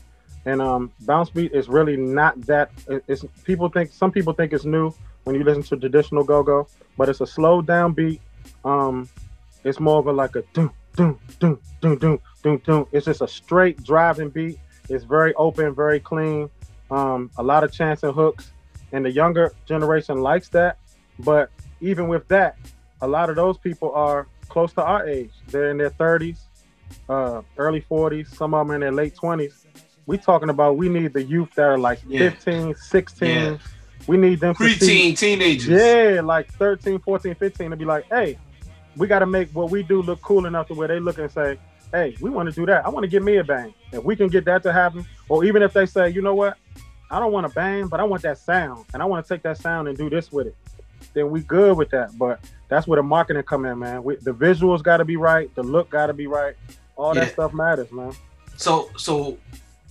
And um bounce beat is really not that it's people think some people think it's new when you listen to traditional go-go, but it's a slow down beat. Um it's more of a like a doom doom doom doom doom doom doom. It's just a straight driving beat. It's very open, very clean. Um a lot of chants and hooks and the younger generation likes that, but even with that, a lot of those people are close to our age. They're in their 30s, uh, early 40s, some of them in their late 20s. We talking about we need the youth that are like Yeah. 15, 16. Yeah. We need them to see, Preteen teenagers. yeah, like 13, 14, 15 to be like, hey, we got to make what we do look cool enough to where they look and say, hey, we want to do that. I want to get me a bang. If we can get that to happen, or even if they say, you know what, I don't want a bang, but I want that sound, and I want to take that sound and do this with it. Then we good with that. But that's where the marketing come in, man. We, the visuals got to be right, the look got to be right. All Yeah. that stuff matters, man. So so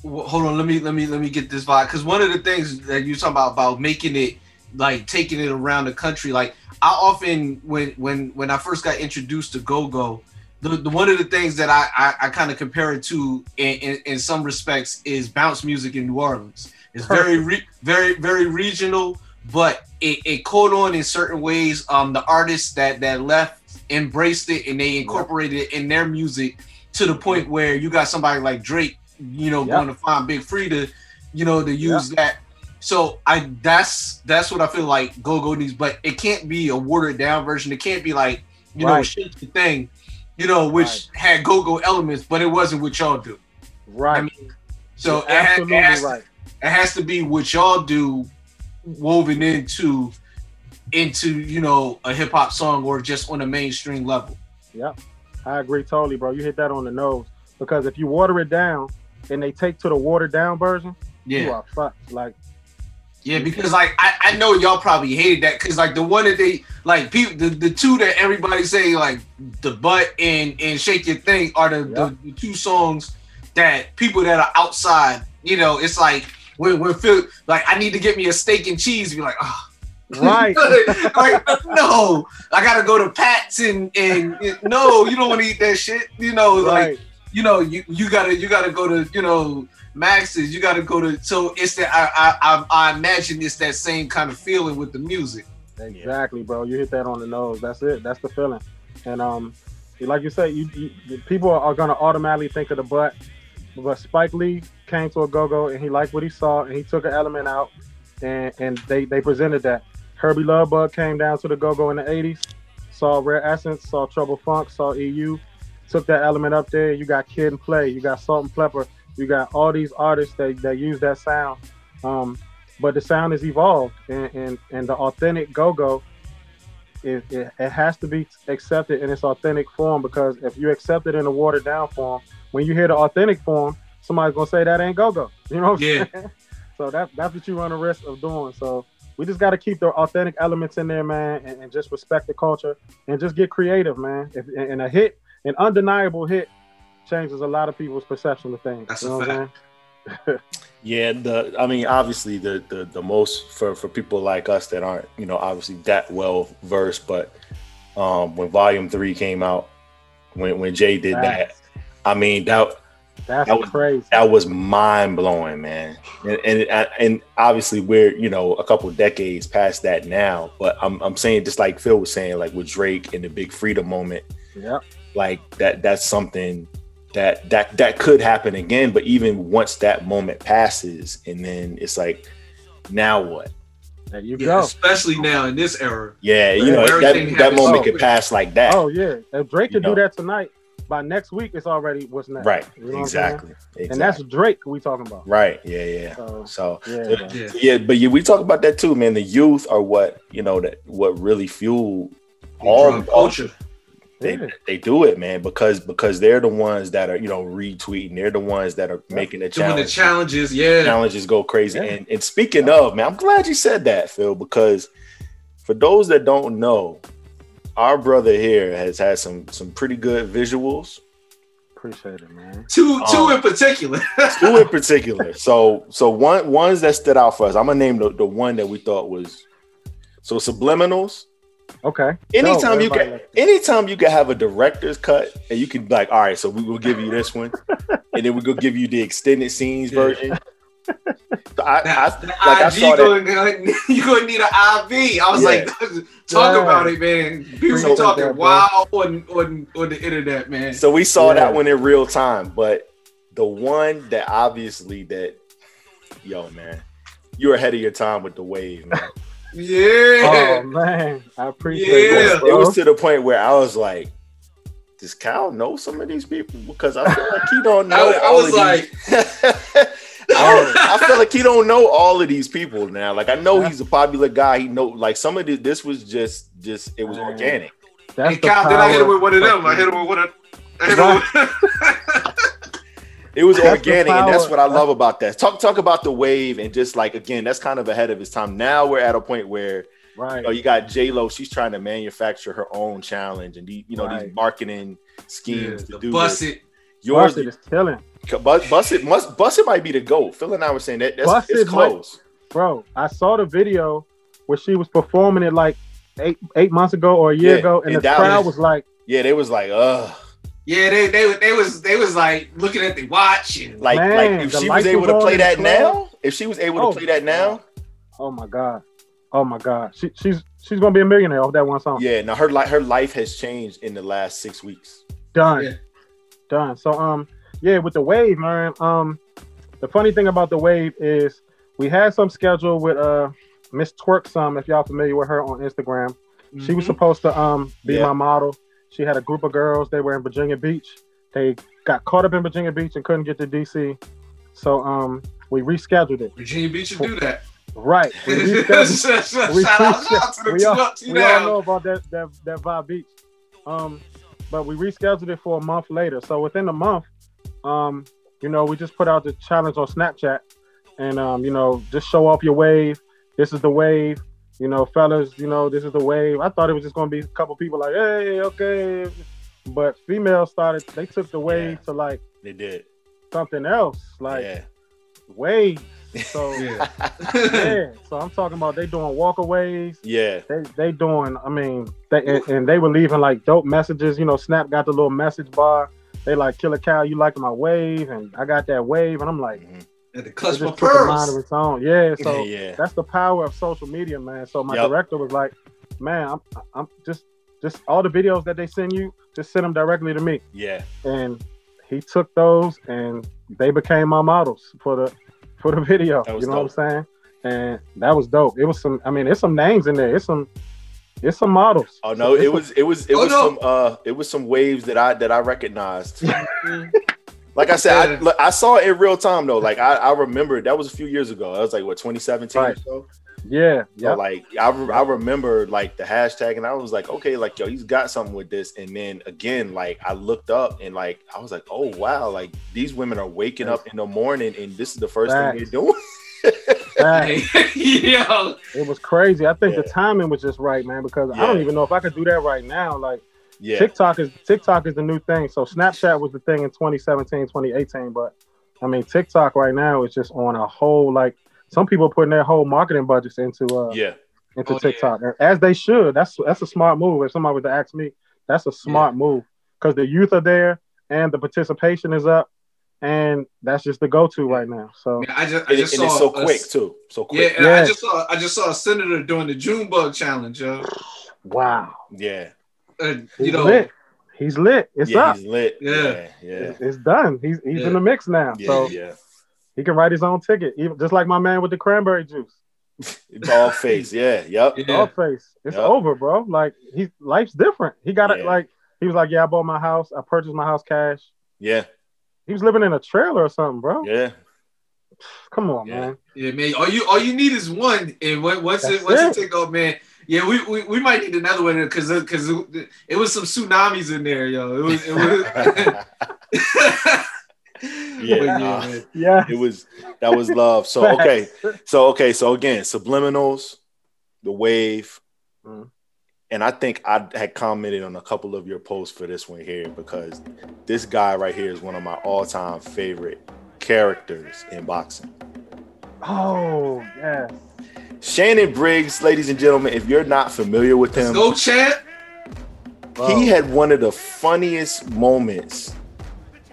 hold on, let me let me let me get this vibe because one of the things that you talking about about making it like taking it around the country, like I often when when when I first got introduced to go go. The, the one of the things that I I, I kind of compare it to in, in, in some respects is bounce music in New Orleans. It's very re, very very regional, but it, it caught on in certain ways. Um, the artists that that left embraced it and they incorporated it in their music to the point where you got somebody like Drake, you know, Yeah. going to find Big Freedia, you know, to use that. So I that's that's what I feel like Go Go needs, but it can't be a watered down version. It can't be like you know Right. shake the thing, you know, which Right. had Go Go elements, but it wasn't what y'all do. Right. I mean, so it, ha- absolutely it has right. it has to be what y'all do woven into into you know a hip hop song or just on a mainstream level. Yeah, I agree totally, bro. You hit that on the nose. Because if you water it down and they take to the watered down version, you Yeah. are fucked. Like Yeah, because like I, I know y'all probably hated that because like the one that they like people the, the two that everybody say like the butt and and shake your thing are the, the, the two songs that people that are outside you know it's like when when Phil like I need to get me a steak and cheese be like oh Right. [LAUGHS] like no I gotta go to Pat's and and no you don't want to eat that shit you know like you know, you, you gotta you gotta go to you know Max's. You gotta go to so it's that I, I I I imagine it's that same kind of feeling with the music. Exactly, bro. You hit that on the nose. That's it. That's the feeling. And um, like you said, you, you people are gonna automatically think of the butt. But Spike Lee came to a go-go and he liked what he saw and he took an element out and and they they presented that. Hurby Luv Bug came down to the go-go in the '80s, saw Rare Essence, saw Trouble Funk, saw EU, took that element up there. You got Kid 'n Play, you got Salt-N-Pepa, you got all these artists that, that use that sound. Um, but the sound has evolved and, and, and the authentic go-go it, it, it has to be accepted in its authentic form because if you accept it in a watered down form when you hear the authentic form somebody's gonna say that ain't go-go [LAUGHS] you know what I'm Yeah. saying? so that, that's what you run the risk of doing so we just got to keep the authentic elements in there man and, and just respect the culture and just get creative man if, and a hit an undeniable hit changes a lot of people's perception of things That's you a know what I'm fact. [LAUGHS] Yeah, the I mean, obviously the the the most for for people like us that aren't you know obviously that well versed, but um when Volume Three came out, when when Jay did that, I mean that that's That was- crazy. that was mind blowing, man. And, and and obviously we're you know a couple decades past that now, but I'm I'm saying just like Phil was saying, like with Drake and the Big Freedia moment, yeah, like that that's something that that that could happen again. But even once that moment passes, and then it's like, now what? there you Yeah, go especially now in this era. Yeah, you know that, that moment so could pass like that. Oh yeah, if Drake You could do know. that tonight, by next week it's already what's next. right, You know what exactly, exactly. And that's Drake we talking about. right. Yeah, yeah. So So yeah, Yeah. Yeah. yeah, but yeah, we talk about that too, man. The youth are what you know that what really fuel all culture. They, they do it, man, because because they're the ones that are you know retweeting. They're the ones that are making the Doing the challenges, yeah. challenges go crazy. Yeah. And and speaking of, man, I'm glad you said that, Phil, because for those that don't know, our brother here has had some some pretty good visuals. Appreciate it, man. Two two Um, in particular. [LAUGHS] Two in particular. So so one ones that stood out for us. I'm gonna name the, the one that we thought was so subliminals. Okay. Anytime Dope. you can, anytime you can have a director's cut, and you can be like, all right, so we will give you this one, [LAUGHS] and then we will give you the extended scenes version. So I, I, the like I IG saw going, [LAUGHS] you're gonna need an IV. I was Yeah. like, [LAUGHS] talk Yeah. about it, man. People Appreciate talking that, bro. wild on, on on the internet, man. So we saw Yeah. that one in real time, but the one that obviously that, yo, man, you're ahead of your time with the wave. Man. Yeah. Oh man, I appreciate Yeah. that. it was to the point where I was like, does Cal know some of these people? Because I feel like he don't [LAUGHS] know. I, [LAUGHS] I was like, these. I feel like he don't know all of these people now. Like I know he's a popular guy. He know like some of this. This was just just it was Man. organic. That's hey, Cal, the then I hit him with one of them. I hit him with one of. I hit him with, [LAUGHS] It was That's organic, and that's what I love about that. Talk talk about the wave, and just like again, that's kind of ahead of its time. Now we're at a point where Right. you know you got J Lo. She's trying to manufacture her own challenge, and the, you know these marketing schemes the to do bust this. it. Yours, Busted is killing. Bust, bust it, must bust it might be the goat. Phil and I were saying that that's it's It might- close. Bro, I saw the video where she was performing it like eight eight months ago or a year Yeah, ago, and in the crowd was like, Yeah, they was like, ugh, Yeah, they they they was they was like looking at the watch and like Man, like if she was able to play that now, if she was able Oh, to play that now, "Oh my god, oh my god, she, she's she's gonna be a millionaire off that one song." yeah. Now her like her life has changed in the last six weeks. done, Yeah. done. So um, yeah, with the wave, man. Um, the funny thing about the wave is we had some schedule with uh Miss Twerk some if y'all familiar with her on Instagram. She was supposed to um be Yeah. my model. She had a group of girls. They were in Virginia Beach. They got caught up in Virginia Beach and couldn't get to DC. So um we rescheduled it. Virginia Beach should do that. Right. We [LAUGHS] rescheduled. shout we, out, shout rescheduled- to the we two all, we all know about that that that vibe beach. Um, but we rescheduled it for a month later. So within a month, um, you know, we just put out the challenge on Snapchat, and um, you know, just show off your wave. This is the wave. You know, fellas, you know, this is the wave. I thought it was just gonna be a couple people like, hey, okay. But females started, they took the wave Yeah. to like They did. something else, like yeah. waves. [LAUGHS] So Yeah. yeah, so I'm talking about they doing walkaways. Yeah. They they doing. I mean, they and, and they were leaving like dope messages. You know, Snap got the little message bar. They like Killer Cal, you like my wave, and I got that wave, and I'm like, Mhm. Had to it clutch just my took a mind of its own. Yeah, so yeah. that's the power of social media, man. So my Yep. director was like, man, I'm I'm just just all the videos that they send you, just send them directly to me, Yeah. and he took those and they became my models for the for the [LAUGHS] video. You was know what I'm saying? And that was dope. It was some. I mean, there's some names in there. It's some. It's some models. Oh no, It's it some- was it was it Oh, was no. some uh it was some waves that I that I recognized. [LAUGHS] like I said, I, I saw it in real time though. Like I, I remember that was a few years ago. I was like what 2017 Right. or so. Yeah. So Yeah. like I, re- I remember like the hashtag and I was like, okay, like yo, he's got something with this. And then again, like I looked up and like I was like, oh wow, like these women are waking up in the morning and this is the first thing they're doing. [LAUGHS] Yo, It was crazy. I think the timing was just right, man. Because I don't even know if I could do that right now. Like yeah. TikTok is TikTok is the new thing. So Snapchat was the thing in 2017, 2018. But I mean, TikTok right now is just on a whole like some people putting their whole marketing budgets into uh Yeah. into Oh. TikTok and as they should. That's that's a smart move. If somebody was to ask me, that's a smart move because the youth are there and the participation is up, and that's just the go-to right now. So man, I just I just and saw it's so a- quick too. So Yeah, quick. and I just saw I just saw a senator doing the June bug challenge, yo. wow, Yeah. Uh, he's you know, lit. He's lit. It's yeah, up. he's lit. Yeah. Yeah. Yeah. It's, it's done. He's he's Yeah. in the mix now. Yeah. so yeah. he can write his own ticket, even just like my man with the cranberry juice. [LAUGHS] Dog face. Yeah. Yep. Yeah. Dog face. It's Yep. over, bro. Like he's life's different. He got it like he was like, Yeah, I bought my house, I purchased my house cash. Yeah. He was living in a trailer or something, bro. Yeah. Come on, Yeah. man. Yeah, man. All you all you need is one, and when- once it That's once it. it take off, man. Yeah, we, we, we might need another one because because it, it was some tsunamis in there, yo. It was it was. [LAUGHS] Yeah, But Yeah. it was that was love. So okay. So okay, so again, subliminals, the wave, Mhm. and I think I had commented on a couple of your posts for this one here because this guy right here is one of my all-time favorite characters in boxing. Oh, yes. Shannon Briggs, ladies and gentlemen, if you're not familiar with Let's him, go, champ. he had one of the funniest moments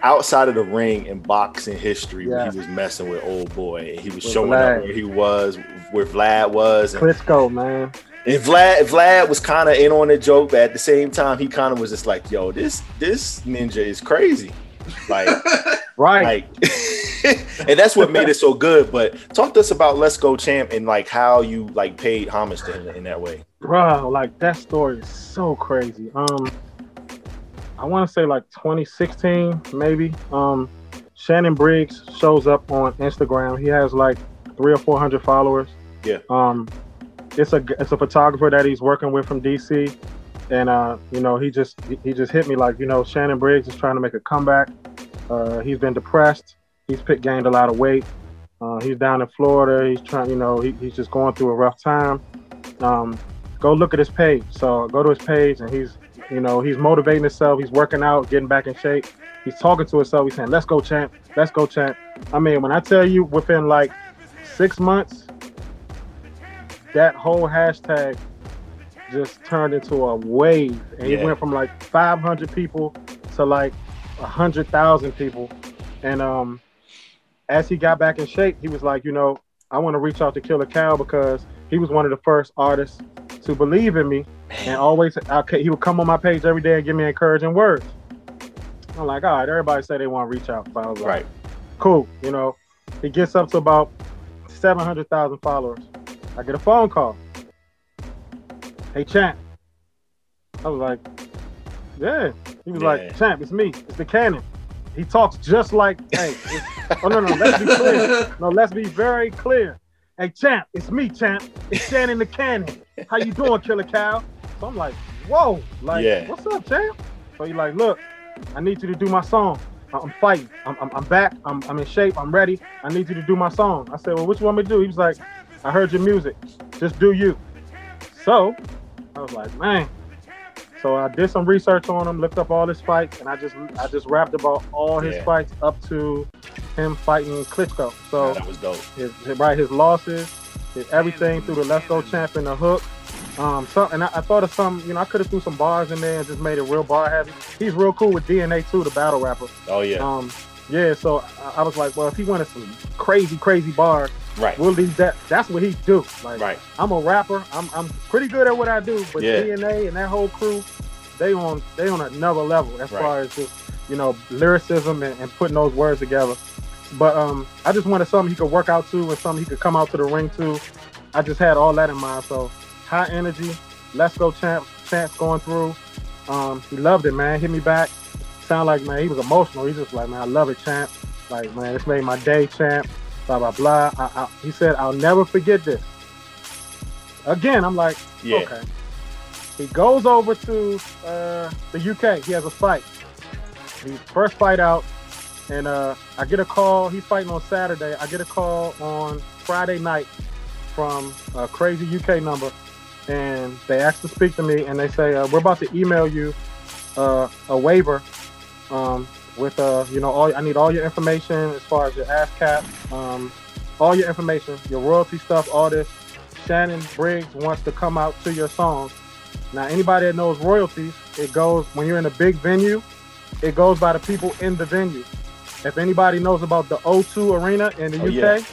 outside of the ring in boxing history when he was messing with old boy and he was With showing Vlad. up where he was, where Vlad was, and Klitschko, man. And Vlad, Vlad was kind of in on the joke, but at the same time, he kind of was just like, "Yo, this this ninja is crazy," like, [LAUGHS] Right. like, [LAUGHS] and that's what made it so good. But talk to us about Let's Go Champ and like how you like paid homage to him in that way. Bro, like that story is so crazy. Um I want to say like 2016 maybe. Um Shannon Briggs shows up on Instagram. He has like 3 or 400 followers. Yeah. Um it's a it's a photographer that he's working with from DC and uh you know, he just he- just hit me like, you know, Shannon Briggs is trying to make a comeback Uh, he's been depressed. He's gained a lot of weight. Uh, he's down in Florida. He's trying, you know, he, he's just going through a rough time. Um, go look at his page. So go to his page, and he's, you know, he's motivating himself. He's working out, getting back in shape. He's talking to himself. He's saying, "Let's go, champ. Let's go, champ." I mean, when I tell you, within like six months, that whole hashtag just turned into a wave, and Yeah. he went from like 500 people to like 100,000 people. And um, as he got back in shape, he was like, you know, I want to reach out to Killer Cal because he was one of the first artists to believe in me, and always I, he would come on my page every day and give me encouraging words. I'm like, all right, everybody say they want to reach out. So I was like, Right. cool. You know, he gets up to about 700,000 followers. I get a phone call. Hey, Champ. I was like, yeah. He was Yeah. like, Champ, it's me. It's the cannon. He talks just like, [LAUGHS] hey, oh, no, no, let's be clear. No, let's be very clear. Hey, Champ, it's me, Champ. It's Shannon the Cannon. How you doing, Killer Cal? So I'm like, whoa, like, Yeah. what's up, Champ? So he's like, look, I need you to do my song. I'm fighting. I'm, I'm, I'm back. I'm, I'm in shape. I'm ready. I need you to do my song. I said, well, what you want me to do? He was like, I heard your music. Just do you. So I was like, man. So I did some research on him, looked up all his fights, and I just I just rapped about all his Yeah. fights up to him fighting Klitschko. So Yeah, that was dope. his, right his losses, his everything through the Let's Go champ and the hook. Um, so and I, I thought of some, you know, I could have threw some bars in there and just made it real bar heavy. He's real cool with DNA too, the battle rapper. Oh yeah. Um, yeah. So I, I was like, well, if he wanted some crazy, crazy bars, right. we'll leave that. That's what he do. Like, Right. I'm a rapper. I'm I'm pretty good at what I do, but Yeah. DNA and that whole crew, they on they on another level as Right. far as just you know lyricism and, and putting those words together. But um, I just wanted something he could work out to and something he could come out to the ring to. I just had all that in mind. So high energy, let's go champ, champs going through. Um, he loved it, man. Hit me back. Sound like man, he was emotional. He's just like, man, I love it, champ. Like man, this made my day, champ. Blah blah blah. I, I, he said, I'll never forget this. Again, I'm like, Yeah. okay. He goes over to uh, the UK. He has a fight. He first fight out, and uh, I get a call. He's fighting on Saturday. I get a call on Friday night from a crazy UK number, and they ask to speak to me, and they say uh, we're about to email you uh, a waiver um, with uh, you know all I need all your information as far as your ASCAP, um, all your information, your royalty stuff, all this. Shannon Briggs wants to come out to your song. Now, anybody that knows royalties, it goes when you're in a big venue, it goes by the people in the venue. If anybody knows about the O2 Arena in the Oh, UK, yeah.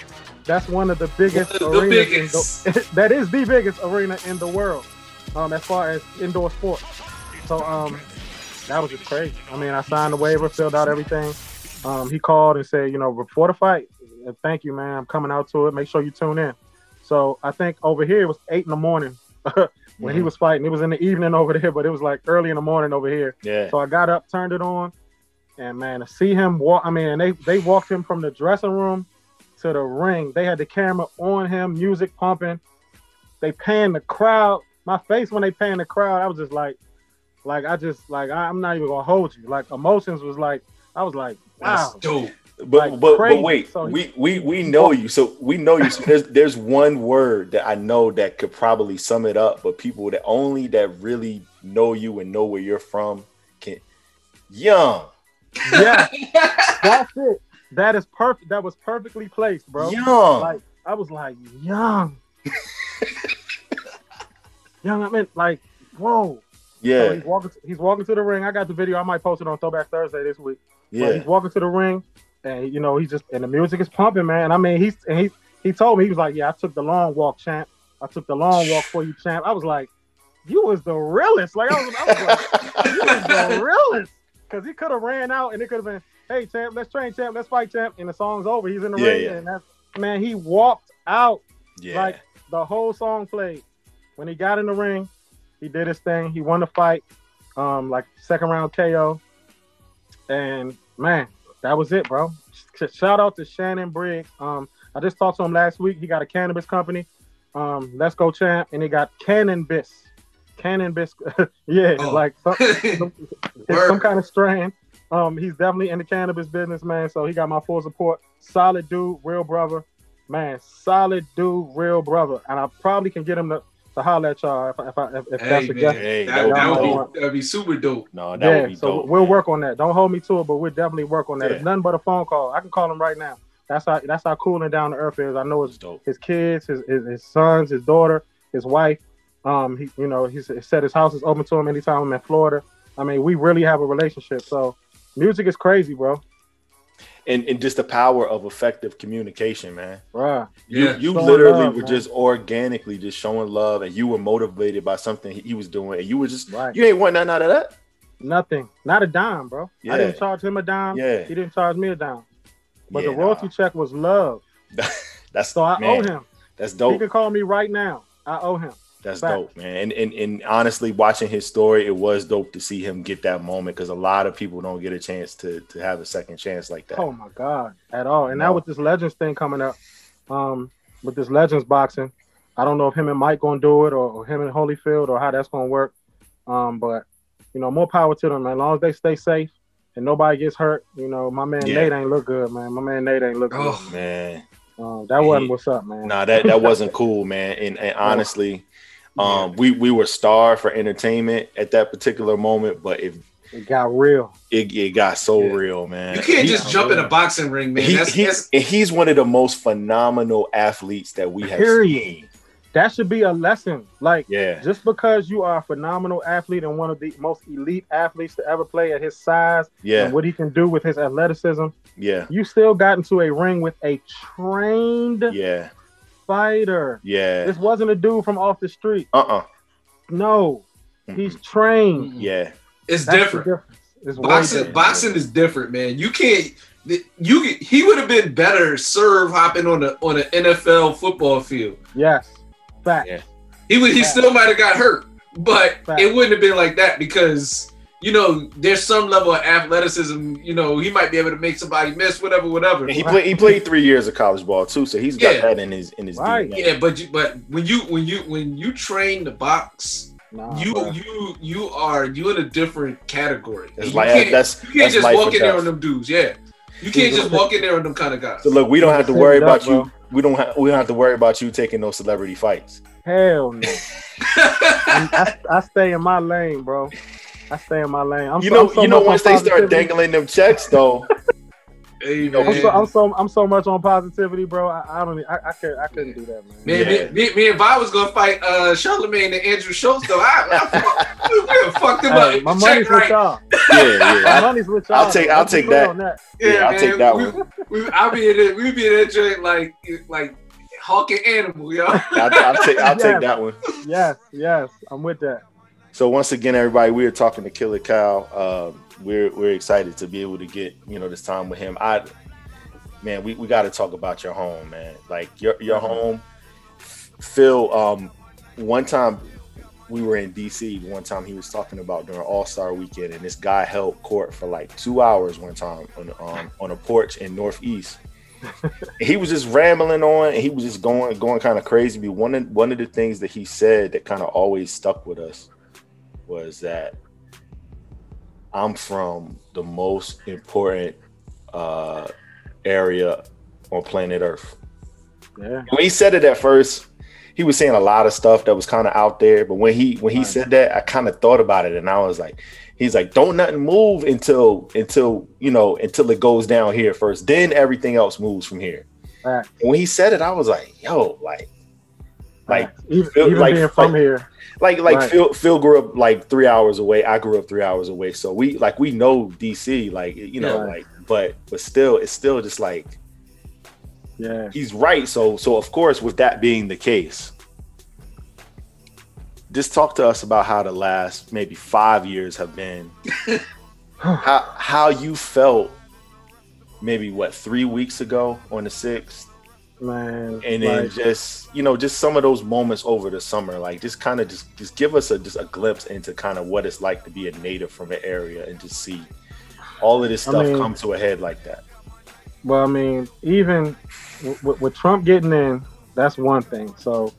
that's one of the biggest The arenas. biggest. In the, [LAUGHS] that is the biggest arena in the world, um, as far as indoor sports. So um, that was just crazy. I mean, I signed the waiver, filled out everything. Um, he called and said, you know, before the fight, thank you, man. I'm coming out to it. Make sure you tune in. So I think over here it was eight in the morning [LAUGHS] when he Mhm. was fighting. It was in the evening [LAUGHS] over there, but it was like early in the morning over here. Yeah. So I got up, turned it on, and man, to see him walk. I mean, they they walked him from the dressing room to the ring. They had the camera on him, music pumping. They panned the crowd. My face when they panned the crowd, I was just like, like I just like I, I'm not even gonna hold you. Like emotions was like I was like, That's wow. dope. But Like but, crazy. but wait, So we we we know you, so we know you. So [LAUGHS] there's there's one word that I know that could probably sum it up, but people that only that really know you and know where you're from can. Young, Yeah, [LAUGHS] that's it. That is perfect. That was perfectly placed, bro. young, Like I was like, young. [LAUGHS] young, I mean, like, whoa. So yeah, he's walking. He's walking to the ring. I got the video. I might post it on Throwback Thursday this week. But yeah, he's walking to the ring, and you know he's just and the music is pumping, man. I mean, he's and he he told me he was like, yeah, I took the long walk, champ. I took the long walk for you, champ. I was like, you was the realest. Like I was, I was like, you was the [LAUGHS] realest, because he could have ran out and it could have been, hey, champ, let's train, champ, let's fight, champ, and the song's over. He's in the Yeah, ring, yeah. and that's man. He walked out yeah. like the whole song played. When he got in the ring, he did his thing. He won the fight, um, like second round KO. And man, that was it, bro. Shout out to Shannon Briggs. Um, I just talked to him last week. He got a cannabis company. Um, Let's Go Champ, and he got Cannabis. Cannabis, [LAUGHS] yeah, Oh. like some, [LAUGHS] some, some kind of strain. Um, he's definitely in the cannabis business, man. So he got my full support. Solid dude, real brother, man. Solid dude, real brother. And I probably can get him to, to holler at y'all if, if, I- if, if Hey, that's the man, guess. Hey, that, that would be would dope. be that'd be super dope. No, that yeah, would be so dope. we'll man. work on that. Don't hold me to it, but we'll definitely work on that. Yeah. It's nothing but a phone call. I can call him right now. That's how that's how cool and down to earth is. I know It's his dope. his kids, his, his his sons, his daughter, his wife. Um, he you know he's he said his house is open to him anytime I'm in Florida. I mean, we really have a relationship. So music is crazy, bro. And and just the power of effective communication, man. Right. You Yeah. you Showing literally love, were man. just organically just showing love, and you were motivated by something he he was doing, and you were just Right. you ain't want nothing out of that. Nothing. Not a dime, bro. Yeah. I didn't charge him a dime. Yeah. He didn't charge me a dime. But Yeah, the royalty nah. check was love. [LAUGHS] That's So I man, owe him. That's dope. He can call me right now. I owe him. That's Facts. dope, man. And, and and honestly, watching his story, it was dope to see him get that moment because a lot of people don't get a chance to to have a second chance like that. Oh my god, at all. And No. now with this Legends thing coming up, um, with this Legends boxing, I don't know if him and Mike gonna do it or, or him and Holyfield or how that's gonna work. Um, but you know, more power to them, man. As long as they stay safe and nobody gets hurt, you know, my man Yeah. Nate ain't look good, man. My man Nate ain't look good. Oh, Man, Um, that wasn't He- what's up, man. nah, that that wasn't cool, man. And, and [LAUGHS] honestly, um, we we were starved for entertainment at that particular moment, but if It got real. it, it got so Yeah. real, man. you can't He- just jump in a boxing ring, man. he, that's, he- that's he's one of the most phenomenal athletes that we have Period. seen. That should be a lesson. Like Yeah, just because you are a phenomenal athlete and one of the most elite athletes to ever play at his size yeah, and what he can do with his athleticism, yeah, you still got into a ring with a trained yeah, fighter. yeah. This wasn't a dude from off the street. Uh uh No, he's trained. Yeah, it's That's different. difference. It's Boxing, different. boxing is different, man. You can't. You he would have been better serve hopping on a on an NFL football field. Yes, fact. Yeah. He would. He Fact. still might have got hurt, but Fact. it wouldn't have been like that because you know there's some level of athleticism. You know he might be able to make somebody miss, whatever, whatever. and he played he played three years of college ball too, so he's got Yeah. that in his in his Right. DNA. Yeah, but you, but when you when you when you train the box, Nah, you bro. you you are you in a different category. It's you like can't, that's you can't just walk in there death. on them dudes. Yeah, you can't just walk in there on them kind of guys. So look, we don't have to worry it about up, you. We don't have we don't have to worry about you taking those celebrity fights. Hell no. [LAUGHS] I, I stay in my lane, bro. [LAUGHS] I stay in my lane. I'm You so, know, I'm so you know much on once they start dangling them checks though. [LAUGHS] hey, I'm so, I'm so I'm so much on positivity, bro. I, I don't. I, I could I couldn't do that, man. Man, Yeah. me, me, me and Vi was gonna fight uh Charlemagne and Andrew Schulz though. I, I, fuck- we would've fucked him Hey, up. my Check money's with right. y'all. [LAUGHS] Yeah, My money's with y'all. I'll take- I'll take that. on that. Yeah, I'll take that we, one. We, I'll be in it. We be in that joint like like hawking animal, yo. I'll, I'll take I'll Yeah. [LAUGHS] take that one. Yes, yes, I'm with that. So once again, everybody, we are talking to Killer Cal. Um, we're we're excited to be able to get you know this time with him. I man, we, we got to talk about your home, man. Like your your home. Phil, um, one time we were in DC. One time he was talking about during All Star Weekend, and this guy held court for like two hours one time on on, on a porch in Northeast. [LAUGHS] He was just rambling on, and he was just going going kind of crazy. But one of one of the things that he said that kind of always stuck with us was that I'm from the most important uh, area on planet Earth. Yeah, When he said it at first, he was saying a lot of stuff that was kind of out there. But when he when he Right. said that, I kind of thought about it, and I was like, he's like, don't nothing move until until you know until it goes down here first. Then everything else moves from here. And when he said it, I was like, yo, like, like Fact. even, feel- even like- being from like- here. Like like Right. Phil Phil grew up like three hours away. I grew up three hours away. So we like we know DC, like you know, Yeah. like but but still, it's still just like Yeah, he's right. So so of course, with that being the case, just talk to us about how the last maybe five years have been. [LAUGHS] how how you felt maybe what three weeks ago on the sixth man. and then like, just you know just some of those moments over the summer like just kind of just just give us a just a glimpse into kind of what it's like to be a native from an area and to see all of this I stuff mean- come to a head like that Well, I mean, even w- w- with Trump getting in, that's one thing. So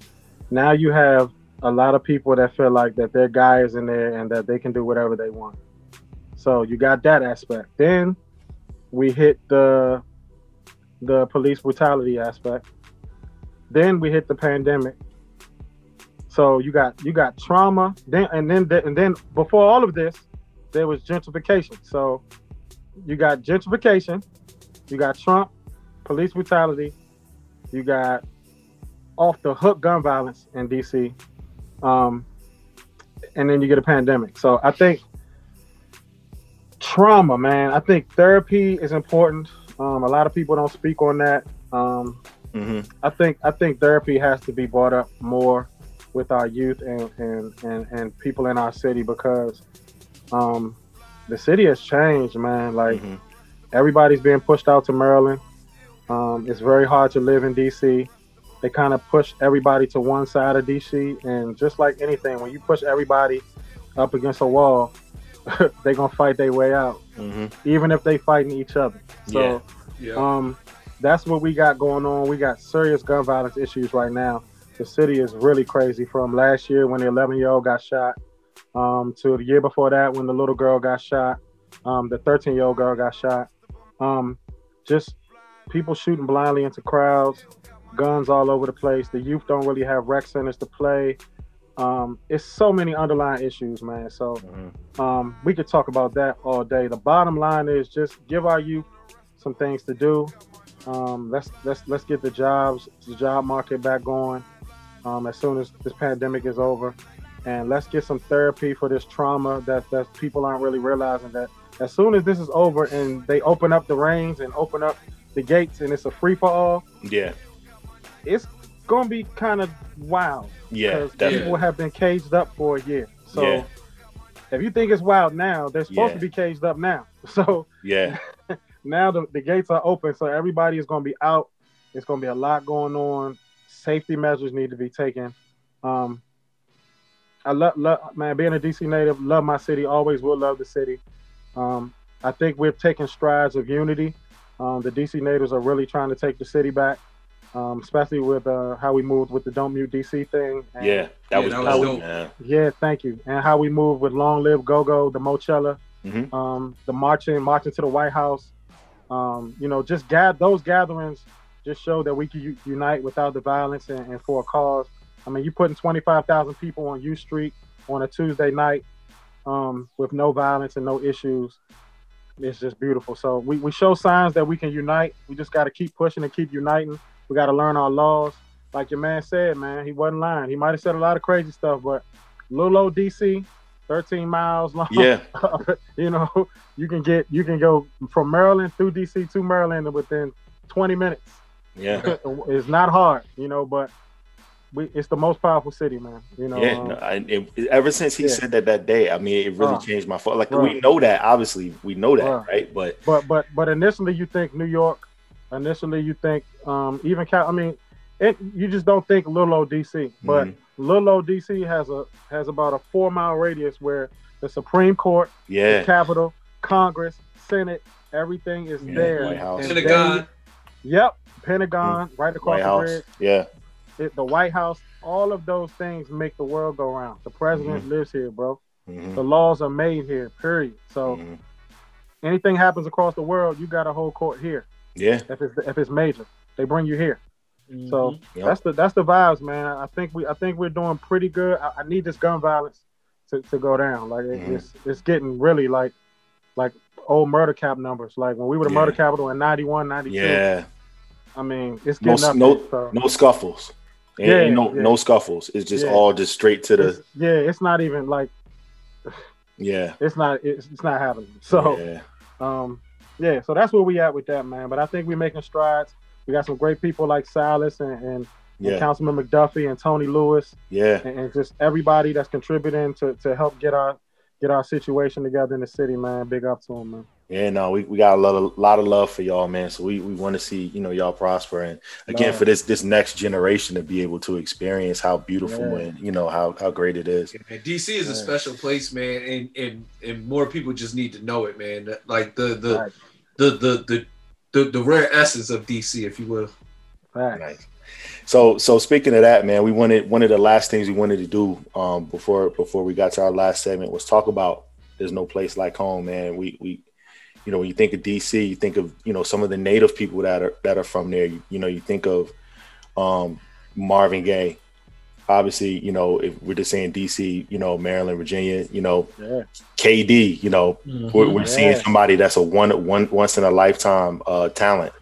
now you have a lot of people that feel like that their guy is in there and that they can do whatever they want. So you got that aspect. Then we hit the the police brutality aspect. Then we hit the pandemic. So you got you got trauma. Then and then and then before all of this, there was gentrification. So you got gentrification, you got Trump, police brutality, you got off the hook gun violence in DC, um, and then you get a pandemic. So I think trauma, man. I think therapy is important. Um, a lot of people don't speak on that. Um, hmm I think I think therapy has to be brought up more with our youth and and and, and people in our city because um, the city has changed, man. Like Mhm. everybody's being pushed out to Maryland. Um, it's very hard to live in DC. They kind of push everybody to one side of DC, and just like anything, when you push everybody up against a wall, [LAUGHS] they're gonna fight their way out, hmm even if they fighting each other. So. Yeah. Yeah. Um, that's what we got going on. We got serious gun violence issues right now. The city is really crazy. From last year when the 11 year old got shot, um, to the year before that when the little girl got shot, um, the 13 year old girl got shot. Um, just people shooting blindly into crowds, guns all over the place. The youth don't really have rec centers to play. Um, it's so many underlying issues, man. So Mhm. um, we could talk about that all day. The bottom line is just give our youth some things to do. Um, let's let's let's get the jobs, the job market back going um, as soon as this pandemic is over, and let's get some therapy for this trauma that that people aren't really realizing that as soon as this is over and they open up the reins and open up the gates and it's a free for all, Yeah. it's gonna be kind of wild Yeah. because Definitely. people have been caged up for a year. So Yeah. if you think it's wild now, they're supposed Yeah. to be caged up now. [LAUGHS] So Yeah. [LAUGHS] now the, the gates are open, so everybody is to be out. It's to be a lot going on. Safety measures need to be taken. Um, I love, love, man, being a DC native, love my city. Always will love the city. Um, I think we've taken strides of unity. Um, the DC natives are really trying to take the city back, um, especially with uh, how we moved with the Don't Mute DC thing. And- Yeah. That Yeah, was that was dope, dope. man. yeah, thank you. And how we moved with Long Live Go Go, the Moechella, Mhm. um, the marching, marching to the White House. Um, you know, just gad those gatherings just show that we can u- unite without the violence and, and for a cause. I mean, you're putting 25,000 people on U Street on a Tuesday night um, with no violence and no issues. It's just beautiful. So we, we show signs that we can unite. We just got to keep pushing and keep uniting. We got to learn our laws. Like your man said, man, he wasn't lying. He might have said a lot of crazy stuff, but little old DC, 13 miles long. Yeah. [LAUGHS] you know, you can get you can go from Maryland through DC to Maryland within 20 minutes. Yeah. [LAUGHS] it's not hard, you know, but we, it's the most powerful city, man. You know, Yeah, um, no, I, it, ever since he yeah. said that that day, I mean, it really Bruh. changed my thought. Like Bruh. we know that, obviously, we know that, right? But but but but initially you think New York. Initially you think um, even Cal. I mean, it, you just don't think little old DC, but Mhm. little old DC has a has about a four mile radius where the Supreme Court, yeah, the yeah, Capitol, Congress, Senate, everything is Yeah, there. White House. Pentagon. they- yep, Pentagon, right across White the bridge. yeah, It, the White House, all of those things make the world go round. The president lives here, bro. Mhm. The laws are made here. Period. So Mhm. anything happens across the world, you got a whole court here. Yeah, If it's if it's major, they bring you here. So Yep. that's the that's the vibes, man. I think we I think we're doing pretty good. I, I need this gun violence to, to go down. Like it, Mhm. it's it's getting really like like old murder cap numbers. Like when we were the Yeah. murder capital in 91, 92. yeah. I mean, it's No, up no, there, so. no scuffles. Ain't, Yeah, ain't no, yeah. no scuffles. It's just Yeah. all just straight to the It's- yeah, it's not even like [SIGHS] yeah. it's not it's, it's not happening. So yeah. um yeah, so that's where we at with that, man. But I think we're making strides. We got some great people like Silas and, and, and Councilman McDuffie and Tony Lewis yeah, and, and just everybody that's contributing to, to help get our get our situation together in the city, man. Big up to them, man. yeah. No, we, we got a lot of lot of love for y'all, man. So we, we want to see you know y'all prosper and again Love. for this this next generation to be able to experience how beautiful Yeah. and you know how how great it is. And DC is a special place, man, and, and and more people just need to know it, man. Like the the Right. The, the the the the rare essence of DC, if you will. Facts. Nice. So so speaking of that, man, we wanted one of the last things we wanted to do um, before before we got to our last segment was talk about there's no place like home, man. We we you know when you think of DC, you think of you know some of the native people that are that are from there. You, you know you think of um, Marvin Gaye. Obviously, you know if we're just saying DC, you know Maryland, Virginia, you know Yeah. KD, you know we're, we're seeing somebody that's a one one once in a lifetime uh, talent.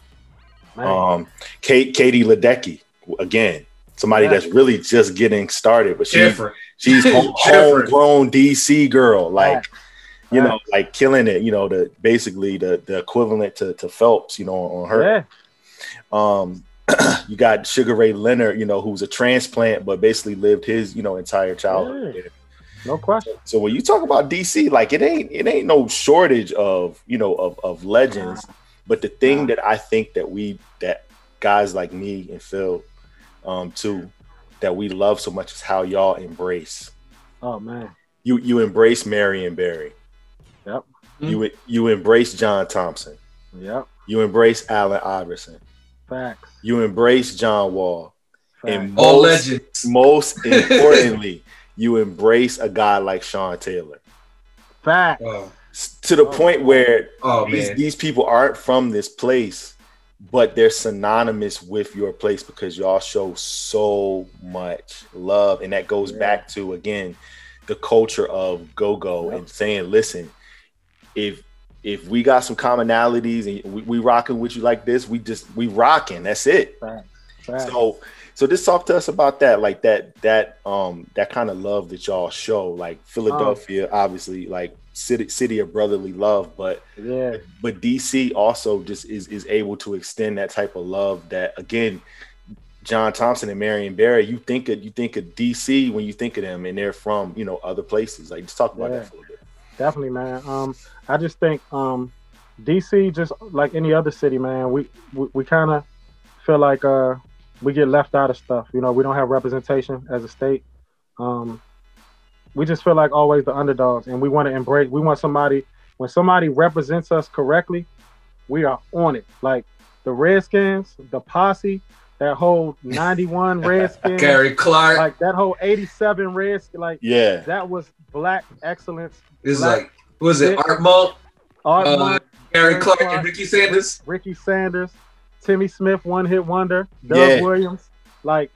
Man. Um, Kate Katie Ledecky again, somebody Yeah. that's really just getting started, but she's Different. she's [LAUGHS] home- homegrown DC girl, like you know, like killing it. You know, the basically the the equivalent to to Phelps, you know, on her. yeah. Um, [CLEARS THROAT] you got Sugar Ray Leonard, you know, who's a transplant, but basically lived his you know entire childhood. Yeah. there. No question. So when you talk about DC, like it ain't it ain't no shortage of you know of, of legends, but the thing that I think that we that guys like me and Phil, um, too, that we love so much is how y'all embrace Oh man. you you embrace Marion Barry, Yep. you you embrace John Thompson, Yep. you embrace Allen Iverson, Facts. you embrace John Wall, Facts. and All most, legends. most [LAUGHS] importantly, you embrace a guy like Sean Taylor. Facts. Oh, to the oh. point where oh these, these people aren't from this place, but they're synonymous with your place because y'all show so much love. And that goes Yeah. back to, again, the culture of go go Yep. and saying, listen, if if we got some commonalities and we, we rocking with you like this, we just we rocking. That's it. Facts. Facts. So so just talk to us about that, like that that um that kind of love that y'all show, like Philadelphia, obviously, like city city of brotherly love, but yeah. but DC also just is is able to extend that type of love that again, John Thompson and Marion Barry, you think of you think of DC when you think of them and they're from, you know, other places. Like just talk about Yeah. that for a little bit. Definitely, man. Um, I just think um, DC, just like any other city, man, we we, we kind of feel like uh, we get left out of stuff. You know, we don't have representation as a state. Um, we just feel like always the underdogs, and we want to embrace. We want somebody when somebody represents us correctly, we are on it. Like the Redskins, the posse, that whole '91 [LAUGHS] Redskins, Gary Clark like that whole '87 Redskins, like Yeah. that was black excellence. is Black- like, what was it? Art Monk, Art uh, Monk, Gary Gary Clark, Clark. and Ricky Sanders. Ricky Sanders, Timmy Smith, one hit wonder, Doug Yeah. Williams, like,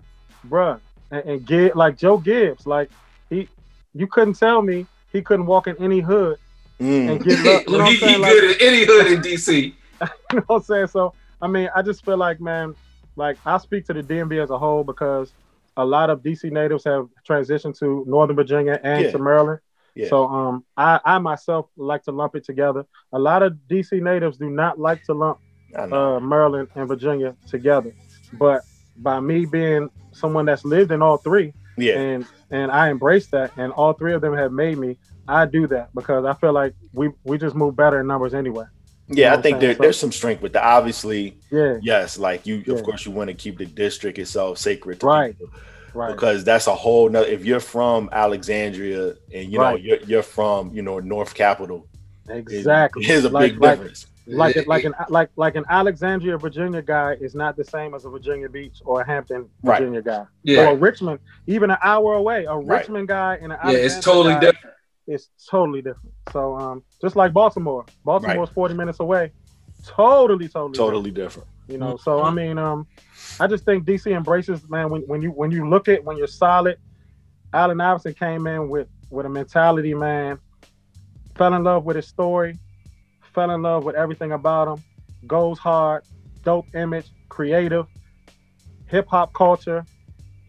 bruh, and, and Gib, like Joe Gibbs, like he, you couldn't tell me he couldn't walk in any hood Mm. and get love. [LAUGHS] You know he he Like, good in any hood in DC. [LAUGHS] you know what I'm saying? So, I mean, I just feel like, man, like I speak to the DMV as a whole because a lot of DC natives have transitioned to Northern Virginia and Yeah. to Maryland. Yeah. So, um, I, I myself like to lump it together. A lot of DC natives do not like to lump uh, Maryland and Virginia together. But by me being someone that's lived in all three, yeah. and and I embrace that, and all three of them have made me. I do that because I feel like we we just move better in numbers anyway. Yeah, know I think I'm there. So- there's some strength with that. Obviously, Yeah, yes, like you, Yeah. of course, you want to keep the district itself sacred, to Right. people. right. because that's a whole nother if you're from alexandria and you know Right. you're, you're from you know north capital it- exactly. here's a like, big like, difference like like an like like an Alexandria, Virginia guy is not the same as a Virginia Beach or a Hampton, Right. Virginia guy. Yeah, Or a Richmond, even an hour away, a Right. Richmond guy and an yeah, it's totally guy different. It's totally different. So um, just like Baltimore, Baltimore's 40 minutes away. Totally, totally, different. totally different You know, so I mean, um, I just think DC embraces man when, when you when you look at when you're solid. Allen Iverson came in with with a mentality, man. Fell in love with his story, fell in love with everything about him. Goes hard, dope image, creative, hip hop culture.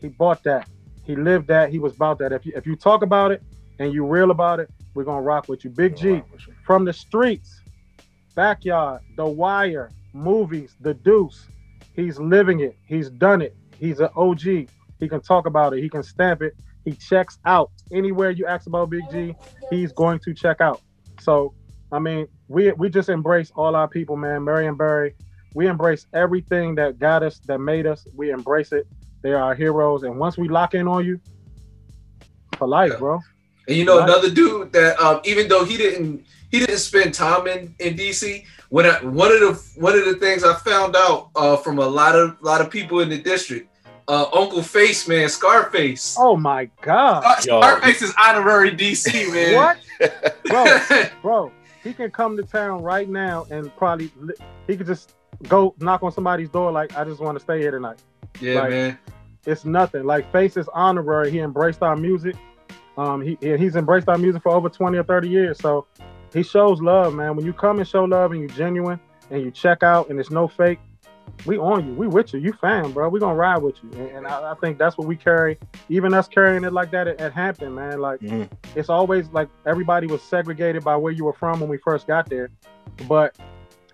He bought that. He lived that. He was about that. If you if you talk about it and you real about it, we're gonna rock with you. Big G from the streets, backyard, The Wire, movies, The Deuce. He's living it. He's done it. He's an OG. He can talk about it. He can stamp it. He checks out anywhere you ask about Big G. He's going to check out. So, I mean, we we just embrace all our people, man. Marion Barry. We embrace everything that got us, that made us. We embrace it. They are our heroes. And once we lock in on you, for life, bro. And you know Right. another dude that um, even though he didn't he didn't spend time in in DC. When I, one of the one of the things I found out uh, from a lot of lot of people in the district, uh, Uncle Face man, Scarface. Oh my God. Scar- Yo. Scarface is honorary DC [LAUGHS] man. What? bro, [LAUGHS] bro, he can come to town right now and probably li- he could just go knock on somebody's door like I just want to stay here tonight. yeah, Like, man. It's nothing. Like Face is honorary. He embraced our music. Um, he he- he's embraced our music for over 20 or 30 years. So he shows love, man. When you come and show love and you're genuine and you check out and it's no fake, we on you. We with you. You fan, bro. We gonna ride with you. And, and I, I think that's what we carry. Even us carrying it like that at, at Hampton, man. Like Mhm. it's always like everybody was segregated by where you were from when we first got there. But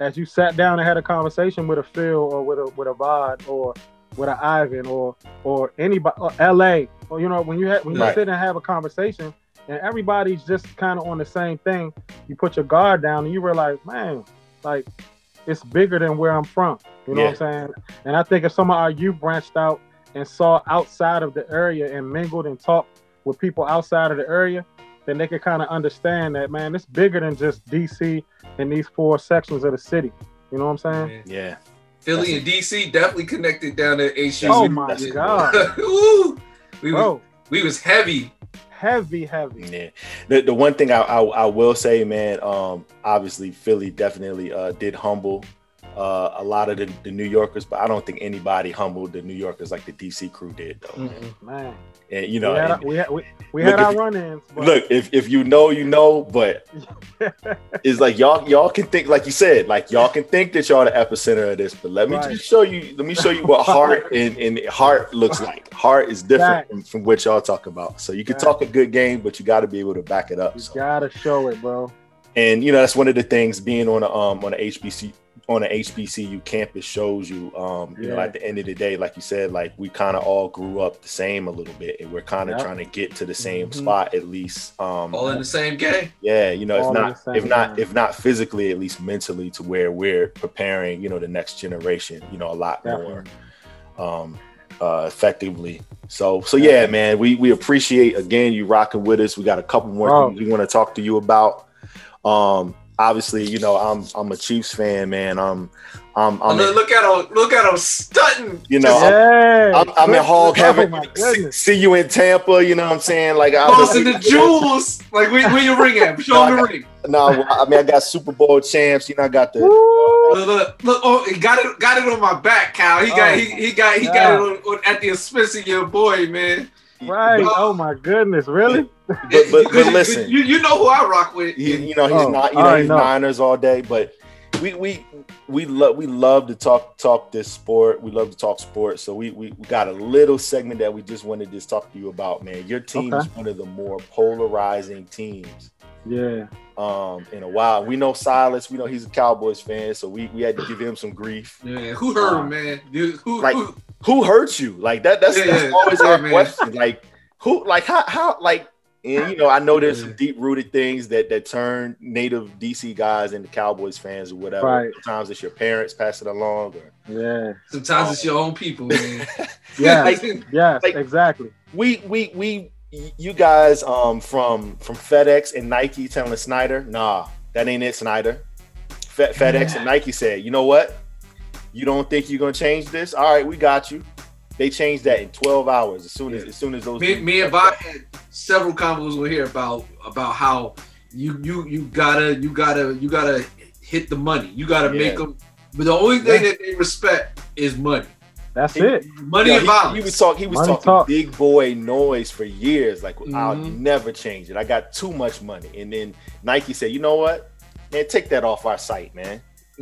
as you sat down and had a conversation with a Phil or with a with a Vod or with an Ivan or or anybody or LA or you know when you had when you Right. sit and have a conversation and everybody's just kind of on the same thing, you put your guard down and you realize, man, like it's bigger than where I'm from. You know what I'm saying? And I think if some of our youth branched out and saw outside of the area and mingled and talked with people outside of the area, then they could kind of understand that, man, it's bigger than just DC and these four sections of the city. You know what I'm saying? Yeah. Philly and DC definitely connected down there. HU. Oh my That's it. God. [LAUGHS] Ooh, we was, we was heavy. heavy, heavy. Yeah. The the one thing I I, I will say, man, um, obviously Philly definitely uh, did humble uh, a lot of the, the New Yorkers, but I don't think anybody humbled the New Yorkers like the DC crew did, though. man. Man, And you know, we had, and- our, we had, we, we had our run-ins. Look if, if you know you know but [LAUGHS] it's like y'all y'all can think like you said like y'all can think that y'all the epicenter of this but let me Right. just show you let me show you what heart [LAUGHS] and, and heart looks like heart is different from, from what y'all talk about so you can talk a good game but you got to be able to back it up you so. gotta show it, bro. and you know that's one of the things being on a um on a HBC on a HBCU campus shows you um you know at the end of the day like you said like we kind of all grew up the same a little bit and we're kind of Yep. trying to get to the same Mhm. spot at least um All in the same game. yeah, you know, if All in not if not time. if not physically, at least mentally, to where we're preparing, you know, the next generation, you know, a lot more um uh effectively. So so yeah, man, we we appreciate again you rocking with us. We got a couple more Bro. things we want to talk to you about. Um obviously, you know, I'm I'm a Chiefs fan, man. I'm I'm Oh, I'm look, in, look at him, look at him stunting. you know, I'm, Yeah, I'm, I'm in hog Oh heaven. my See, see you in Tampa, you know what I'm saying? Like I Busting the jewels. Like where, where your ring at? Show him the ring. No, I mean I got Super Bowl champs, you know, I got the Look, look, look, oh, he got it, got it on my back, Cal. He got, Oh, he, he got, he yeah. got it on, on, at the expense of your boy, man. Right. Oh my goodness, really? But but, but listen, you, you know who I rock with. he, you know he's Oh, not you know he's know. Niners all day, but we we we love we love to talk talk this sport. We love to talk sports. So we, we we got a little segment that we just wanted to just talk to you about, man. Your team Okay. is one of the more polarizing teams Yeah. um in a while. We know Silas, we know he's a Cowboys fan, so we, we had to give him some grief. Yeah, who hurt him, man? Dude, who, Like- who, Who hurt you? Like that that's, Yeah, that's yeah. always Yeah, our man. question. Like who like how how like and you know, I know there's some deep rooted things that that turn native DC guys into Cowboys fans or whatever. Right. Sometimes it's your parents passing along or Yeah. sometimes it's your own people, man. [LAUGHS] Yeah. Like, Yes, Like- exactly. we we we you guys um from from FedEx and Nike telling Snyder, nah, that ain't it, Snyder. Fe- FedEx and Nike said, you know what? You don't think you're gonna change this? All right, we got you. They changed that in 12 hours. As soon as as soon as those me, me and Bob had several combos with here about about how you you you gotta you gotta you gotta hit the money. You gotta Yeah. make them. But the only thing that they respect is money. That's He- it. Money Yeah, and he, violence. he was talk. He was Money talking talk. big boy noise for years. Like I'll Mhm. never change it. I got too much money. And then Nike said, you know what, man, take that off our site, man.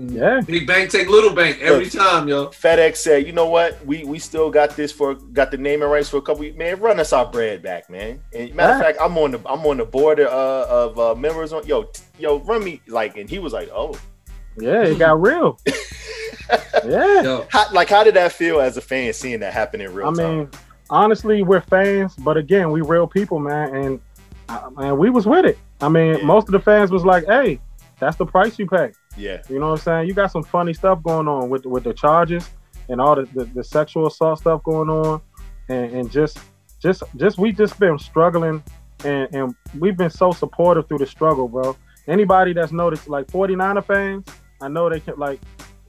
Yeah. Big bank take little bank every Look. time, yo. FedEx said, you know what, we we still got this for got the naming rights for a couple. Weeks. Man, run us our bread back, man. And matter of fact, I'm on the I'm on the board uh, of uh, members on yo yo run me like, and he was like, oh, Yeah. It got real. [LAUGHS] yeah. Yo, how, like how did that feel as a fan seeing that happen in real I time? mean, honestly, we're fans, but again, we real people, man, and uh, man, we was with it. I mean, Yeah. most of the fans was like, "Hey, that's the price you pay." Yeah, You know what I'm saying? You got some funny stuff going on with with the charges and all the, the, the sexual assault stuff going on, and, and just just just we just been struggling, and and we've been so supportive through the struggle, bro. Anybody that's noticed, like 49er fans, I know they can like.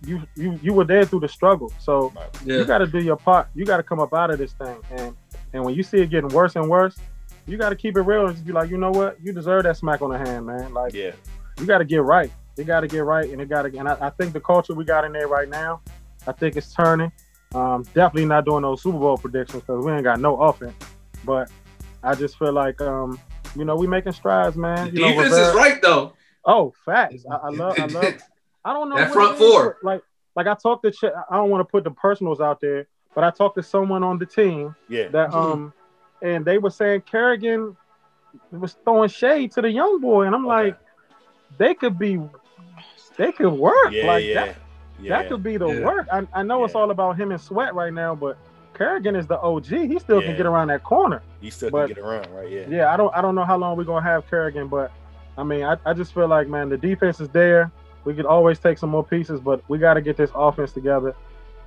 You, you you were there through the struggle, so yeah. you got to do your part. You got to come up out of this thing, and and when you see it getting worse and worse, you got to keep it real and just be like, you know what, you deserve that smack on the hand, man. Like, Yeah. you got to get right. They got to get right, and it got to. And I, I think the culture we got in there right now, I think it's turning. Um, definitely not doing those Super Bowl predictions because we ain't got no offense. But I just feel like, um, you know, we making strides, man. The You know, defense Rivera- is right though. Oh, facts. I, I love. I love. [LAUGHS] I don't know That what front four. Like, like I talked to. Ch- I don't want to put the personals out there, but I talked to someone on the team Yeah. that um, and they were saying Kerrigan was throwing shade to the young boy, and I'm like, they could be, they could work Yeah, like yeah. that. yeah. That could be the Yeah. work. I, I know it's all about him and Sweat right now, but Kerrigan is the OG. He still Yeah. can get around that corner. He still but- can get around, right? Yeah. Yeah, I don't I don't know how long we're gonna have Kerrigan, but I mean, I, I just feel like man, the defense is there. We could always take some more pieces, but we got to get this offense together.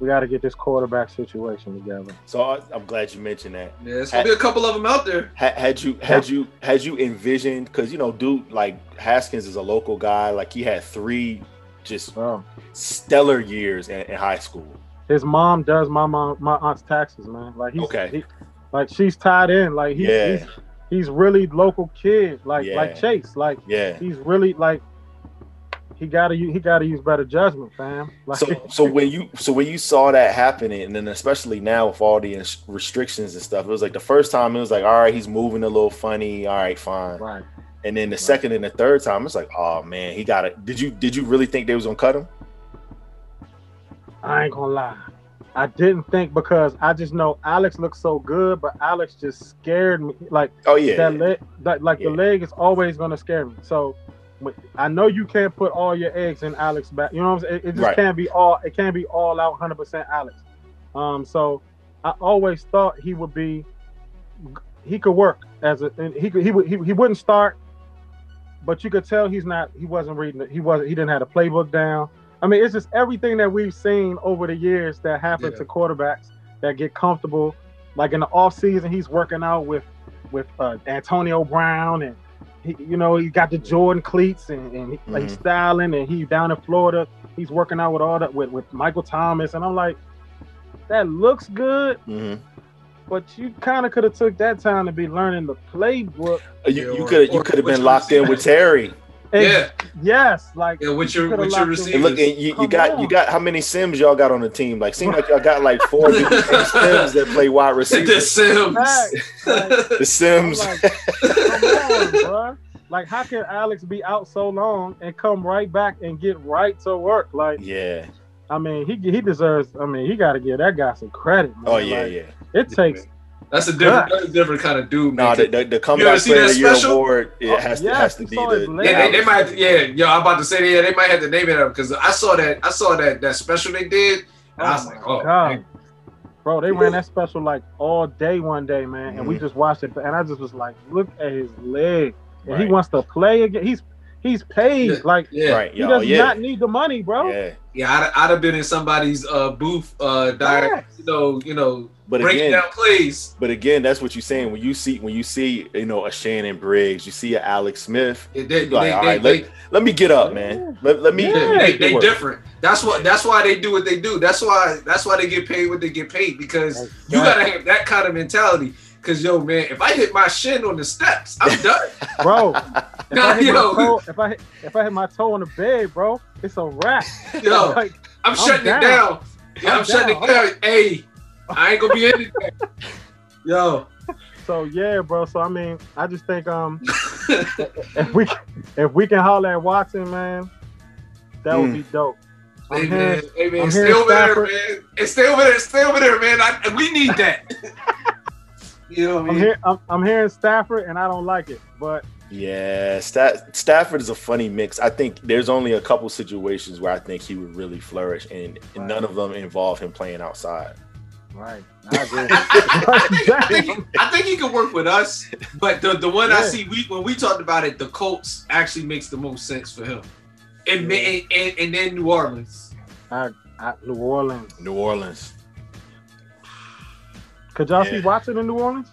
We got to get this quarterback situation together. So I, I'm glad you mentioned that. Yeah, it's gonna be a couple of them out there. Ha- Had you had you had you envisioned because you know, dude, like Haskins is a local guy. Like he had three just Bro, stellar years in, in high school. his mom does my mom my aunt's taxes, man. Like he's Okay. he, like she's tied in. Like he, Yeah. he's he's really local kid. Like Yeah. like Chase. Like Yeah. he's really like he gotta he gotta use better judgment, fam. [LAUGHS] Like So so when you so when you saw that happening, and then especially now with all the ins- restrictions and stuff, it was like the first time it was like, all right, he's moving a little funny. All right, fine. right. And then the second and the third time, it's like, oh man, he got it. Did you did you really think they was gonna cut him? I ain't gonna lie. I didn't think because I just know Alex looks so good, but Alex just scared me. Like Oh yeah, that leg, that, like Yeah. the leg is always gonna scare me. So I know you can't put all your eggs in Alex back. You know what I'm saying? It, it just Right. can't be all. It can't be all out 100 percent Alex. Um, so I always thought he would be. He could work as a. and He could. He would. He, he wouldn't start, but you could tell he's not. He wasn't reading. it. He wasn't. He didn't have the playbook down. I mean, it's just everything that we've seen over the years that happen Yeah. to quarterbacks that get comfortable. Like in the off season, he's working out with with uh, Antonio Brown and he, you know he got the Jordan cleats and, and he, like, he's styling and he's down in Florida. He's working out with all that with, with Michael Thomas and I'm like, that looks good, Mhm. but you kind of could have took that time to be learning the playbook. You Yeah, you or- could you could have been locked in with. Terry. And Yeah, Yes, like yeah. With you your coulda with your locked him- And look, receivers. and you, you got on. you got how many Sims y'all got on the team? Like, seem like y'all got like four [LAUGHS] Sims that play wide [LAUGHS] [LAUGHS] the. Sims. Like, The Sims. like, come on, bro. Like, how can Alex be out so long and come right back and get right to work? Like, yeah. I mean, he he deserves. I mean, he got to give that guy some credit. Man. Oh yeah, Like, yeah. It takes. That's a different, that's a different kind of dude, No, man. the, the, the comeback see player that of the year special? award it Oh, has to yes, has to be the. yeah, they, they might, yeah, yo, I'm about to say, yeah, they might have to name it up because I saw that, I saw that that special they did, and I was like, oh, God. Bro, they ran that special like all day one day, man, and we Mhm. just watched it, and I just was like, look at his leg, and he wants to play again. He's he's paid, Yeah. like yeah, Right, he does Yeah. not need the money, bro. yeah. yeah, I'd, I'd have been in somebody's uh booth, uh, direct, Facts. you know, you know, But breaking again, down plays. but again, that's what you're saying. When you see when you see you know a Shannon Briggs, you see a Alex Smith. They, they, Like, they, all they, right, they, let, let me get up, man. Let, let me. Yeah. they, make they different. That's what. That's why they do what they do. That's why. That's why they get paid what they get paid because you gotta have that kind of mentality. Cause yo, man, if I hit my shin on the steps, I'm [LAUGHS] done. bro. [LAUGHS] If I, hit my Yo. toe, if I hit, if I hit my toe on the bed, bro, it's a wrap. Yo, [LAUGHS] Like, I'm, I'm shutting down. it down. Yeah, I'm, I'm shutting down. it down. Hey, I ain't gonna be in it. [LAUGHS] Yo, so yeah, bro. So I mean, I just think um, [LAUGHS] if we if we can holler at Watson, man, that would Mm. be dope. I'm hey hearing- man, hey man, I'm stay hearing over there, man. Hey, stay over there, stay over there, man. I, we need that. [LAUGHS] you know what I I'm mean? here. I'm, I'm hearing Stafford, and I don't like it. But Yeah, Stat- Stafford is a funny mix. I think there's only a couple situations where I think he would really flourish, and, and none of them involve him playing outside. Right, I. Think, I, think, he- I [LAUGHS] think he could work with us, but the, the one I see we when we talked about it, the Colts actually makes the most sense for him, and ma- and, and, and then New Orleans. I, I, New Orleans. New Orleans. Could y'all Yeah. see Watson in New Orleans?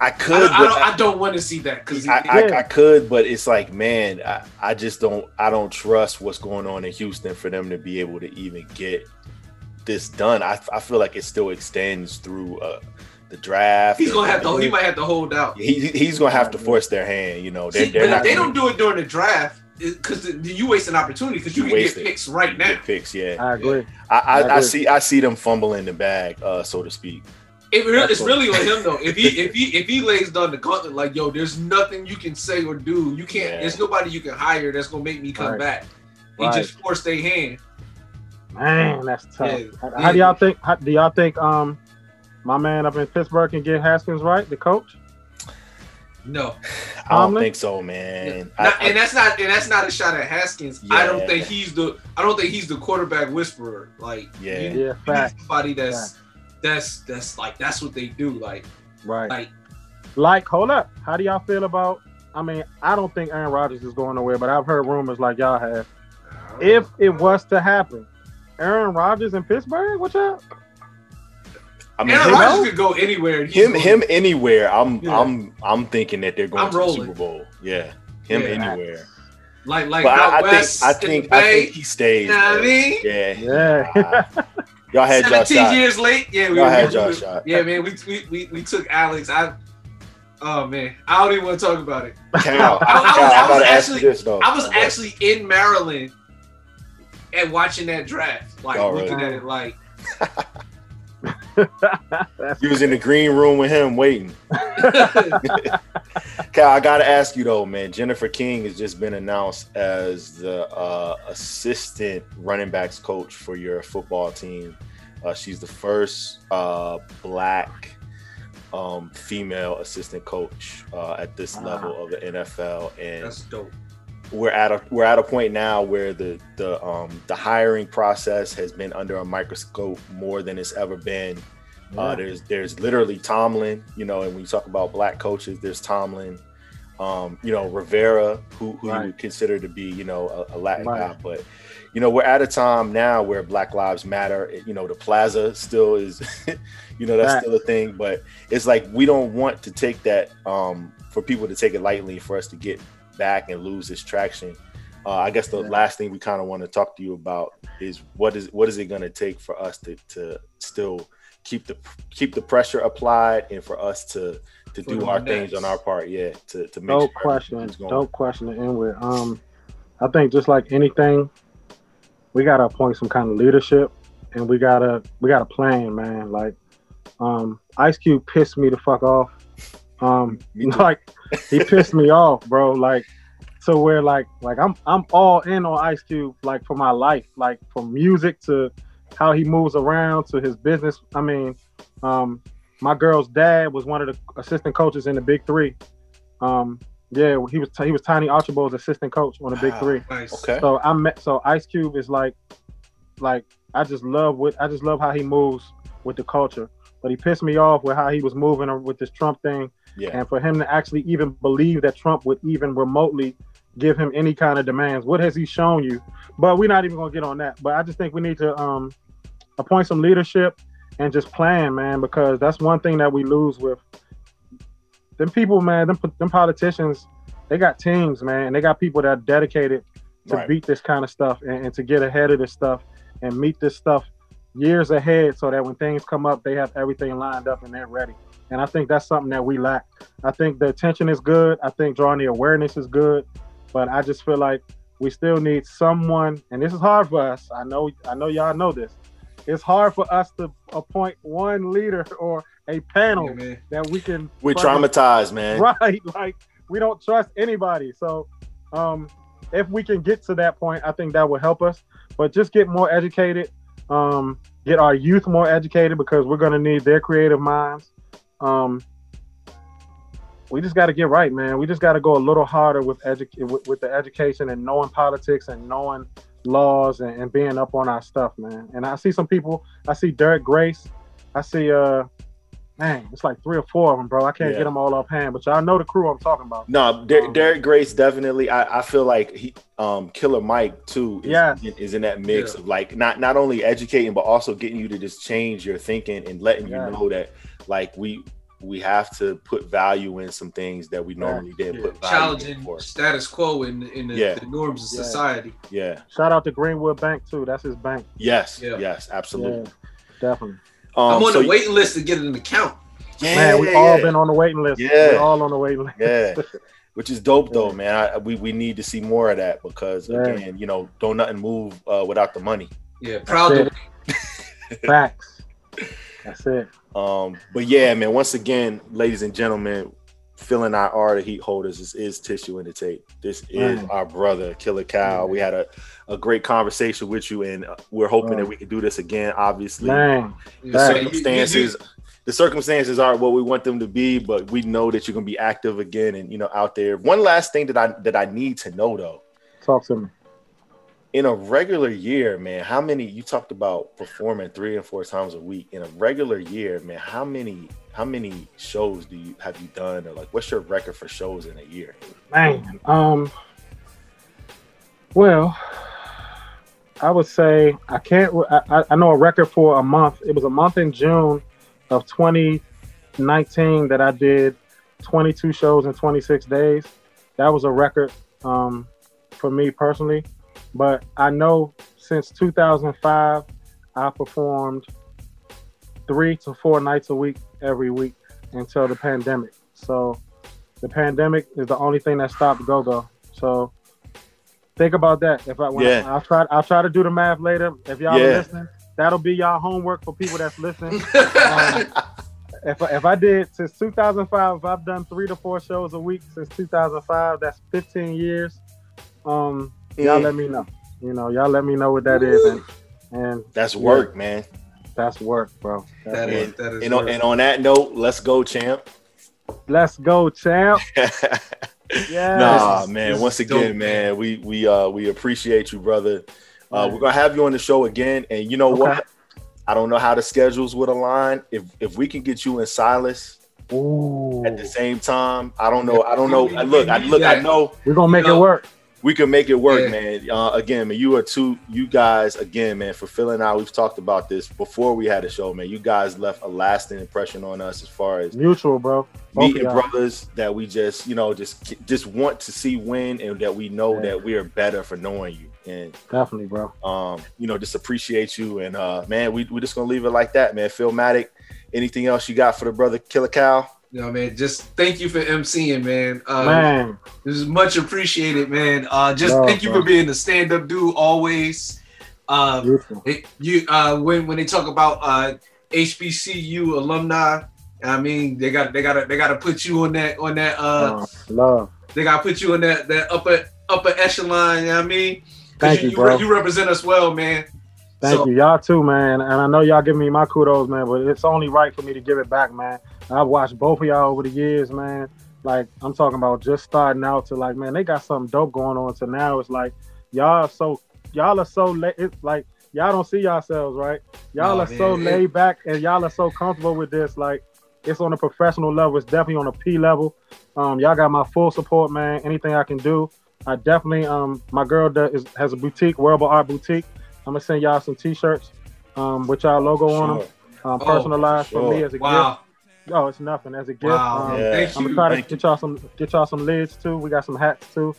I I could, don't, I but don't, I don't want to see that because I, I, Yeah. I could, but it's like, man, I, I just don't I don't trust what's going on in Houston for them to be able to even get this done. I, I feel like it still extends through uh the draft. He's gonna have to. He might have to hold out. He, he's gonna have to force their hand. You know, they, See, they're not. they gonna don't do it during the draft because you waste an opportunity because you, You can get it. picks right now. get picks. Yeah, I agree. I, I I, I see. I see them fumbling the bag, uh, so to speak. It it's what- really on him though. If he [LAUGHS] if he if he lays down the gauntlet like yo, there's nothing you can say or do. You can't. Yeah. There's nobody you can hire that's gonna make me come Right. back. He Right. just forced their hand. Man, that's tough. Yeah. How, how do y'all think? How, do y'all think um my man up in Pittsburgh can get Haskins right, the coach? No, I don't Tomlin? think so, man. I- Not- I- and that's not and that's not a shot at Haskins. I don't think he's the I don't think he's the quarterback whisperer. Like Yeah. you, Yeah, you need fact. somebody that's that's that's like that's what they do. Like Right. like Like, hold up. How do y'all feel about? I mean, I don't think Aaron Rodgers is going nowhere, but I've heard rumors like y'all have. If it was to happen, Aaron Rodgers in Pittsburgh, What's y'all? I mean, Aaron Rodgers could go anywhere. he's him, gonna- him anywhere. I'm, Yeah. I'm, I'm thinking that they're going I'm to rolling. the Super Bowl. Yeah, him Yeah. anywhere. like like But out I, I think, I think, I think he stays. You know what I mean? Yeah, Yeah. Uh, y'all had y'all 17 shot. years late. Yeah, we, Y'all had we- y'all shot. Yeah, man, we, we we we took Alex. I oh man, I don't even want to talk about it. Cal, I- I was- Cal, I I'm was about to actually- this. I was actually in Maryland and watching that draft, like Oh, looking really? at it, like That's [LAUGHS] You was in the green room with him waiting. [LAUGHS] Cal, I gotta ask you though, man. Jennifer King has just been announced as the uh, assistant running backs coach for your football team. Uh, she's the first uh, black um, female assistant coach uh, at this Wow. level of the NFL, and that's dope. We're at a we're at a point now where the the um, the hiring process has been under a microscope more than it's ever been. Uh, there's there's literally Tomlin, you know, and when you talk about black coaches, there's Tomlin, um, you know, Rivera, who, who you would consider to be, you know, a, a Latin Right. guy. But you know, we're at a time now where Black Lives Matter. You know, the Plaza still is, [LAUGHS] you know, that's Right. still a thing. But it's like we don't want to take that um, for people to take it lightly, for us to get back and lose this traction. Uh, I guess the Yeah. last thing we kind of want to talk to you about is what is what is it going to take for us to to still keep the keep the pressure applied and for us to to do our Nets. things on our part, yeah, to to make dope sure question. Dope question to end with. Um, I think just like anything, we gotta appoint some kind of leadership, and we gotta we gotta plan, man. Like, um, Ice Cube pissed me the fuck off. Um, like he pissed me [LAUGHS] off, bro. Like, so where like like I'm I'm all in on Ice Cube, like for my life, like from music to how he moves around to his business. I mean, um, my girl's dad was one of the assistant coaches in the Big Three. Um, yeah, he was he was Tiny Archibald's assistant coach on the Big Wow. Three. Nice. Okay. So I met so Ice Cube is like like I just love what I just love how he moves with the culture. But he pissed me off with how he was moving with this Trump thing, Yeah. and for him to actually even believe that Trump would even remotely give him any kind of demands. What has he shown you? But we're not even gonna get on that. But I just think we need to um appoint some leadership and just plan, man, because that's one thing that we lose with them people, man. Them them politicians, they got teams, man. They got people that are dedicated to Right. beat this kind of stuff and, and to get ahead of this stuff and meet this stuff years ahead so that when things come up, they have everything lined up and they're ready. And I think that's something that we lack. I think the attention is good. I think drawing the awareness is good, but I just feel like we still need someone. And this is hard for us. I know. I know y'all know this. It's hard for us to appoint one leader [LAUGHS] or a panel Yeah, that we can. We're traumatized, man. [LAUGHS] Right. Like we don't trust anybody. So um if we can get to that point, I think that will help us. But just get more educated, um, get our youth more educated because we're gonna need their creative minds. Um we just got to get right, man. We just got to go a little harder with, edu- with with the education and knowing politics and knowing laws and, and being up on our stuff, man. And I see some people. I see Derek Grace. I see uh man, it's like three or four of them, bro. I can't Yeah. get them all offhand, but y'all know the crew I'm talking about. No, Der- Um, Derek Grace definitely. I, I feel like he, um, Killer Mike too, is, Yes. is in that mix Yeah. of like not not only educating but also getting you to just change your thinking and letting Yeah. you know that like we we have to put value in some things that we normally didn't Yeah. put value Challenging for. status quo in in the, Yeah. the norms of Yeah. society. Yeah. Shout out to Greenwood Bank too. That's his bank. Yes. Yeah. Yes. Absolutely. Yeah, definitely. Um, I'm on so the waiting list to get an account. Yeah, Man, we yeah, all yeah. been on the waiting list. Yeah. We're all on the waiting list. Yeah. [LAUGHS] Which is dope though, man. I, we we need to see more of that because Yeah. again, you know, don't nothing move uh, without the money. Yeah, proud to That's Facts. [LAUGHS] That's it. Um, but yeah, man. Once again, ladies and gentlemen, filling our R the heat holders. This is tissue in the tape. This is Man. our brother, Killer Cal. We had a, a great conversation with you, and we're hoping Man. that we can do this again. Obviously, Man, the Facts. circumstances the circumstances aren't what we want them to be, but we know that you're gonna be active again and you know out there. One last thing that I that I need to know though. talk to me. In a regular year, man, how many you talked about performing three and four times a week. In a regular year, man, how many how many shows do you have you done or like what's your record for shows in a year? Man, um, well, I would say I can't. I, I- know a record for a month. It was a month in June of 2019 that I did 22 shows in 26 days. That was a record um, for me personally. But I know since 2005, I performed three to four nights a week every week until the pandemic. So the pandemic is the only thing that stopped Go Go. So think about that. If I when Yeah. I'll try I'll try to do the math later. If y'all Yeah. are listening, that'll be y'all homework for people that's listening. [LAUGHS] Um, if I, if I did since 2005, if I've done three to four shows a week since 2005, that's 15 years. Um, y'all let me know. You know, y'all let me know what that is, and and That's work, man. that's work, bro. That's That work. is that is And on, work. and on that note, let's go, champ. Let's go, champ. Yeah. [LAUGHS] Nah, man. this Once again, dope, man, we we uh we appreciate you, brother. Uh, Man. we're gonna have you on the show again, and you know Okay. what? I don't know how the schedules would align. If if we can get you and Silas Ooh, at the same time, I don't know. I don't know. I look, I look. I know we're gonna make You it work. We can make it work, Yeah. man. Uh, again, man, you are two. You guys, again, man, for filling out. We've talked about this before we had a show, man. You guys left a lasting impression on us as far as Mutual, bro. Both meeting brothers that we just you know just just want to see win and that we know Yeah. that we are better for knowing you and Definitely, bro. um you know just appreciate you and uh man we we just gonna leave it like that man Phil Matic anything else you got for the brother Killer Cal you know, man, just thank you for MCing, man. Uh, Man, This is much appreciated, man. Uh, just Love, thank you bro. for being the stand-up dude always. Uh, it- you uh, when when they talk about uh, HBCU alumni, I mean they got they got to they got to put you on that on that uh, Uh, love. they got to put you in that that upper upper echelon. You know what I mean? Thank you, you, bro. you represent us well, man. Thank So- you, y'all too, man. And I know y'all give me my kudos, man, but it's only right for me to give it back, man. I've watched both of y'all over the years, man. Like I'm talking about just starting out to like, man, they got something dope going on. To now, it's like y'all are so y'all are so la- it's like y'all don't see yourselves, right? Y'all Nah, are so man, laid back and y'all are so comfortable with this. Like it's on a professional level. It's definitely on a P level. Um, y'all got my full support, man. Anything I can do, I definitely. Um, my girl does, is, has a boutique, Wearable Art Boutique. I'm gonna send y'all some T-shirts, um, with y'all logo on them, um, Oh, personalized for me as a Wow, gift. Oh, it's nothing as a gift. wow, Um, Yeah. thank I'm gonna try to Thank get y'all some get y'all some lids too. We got some hats too.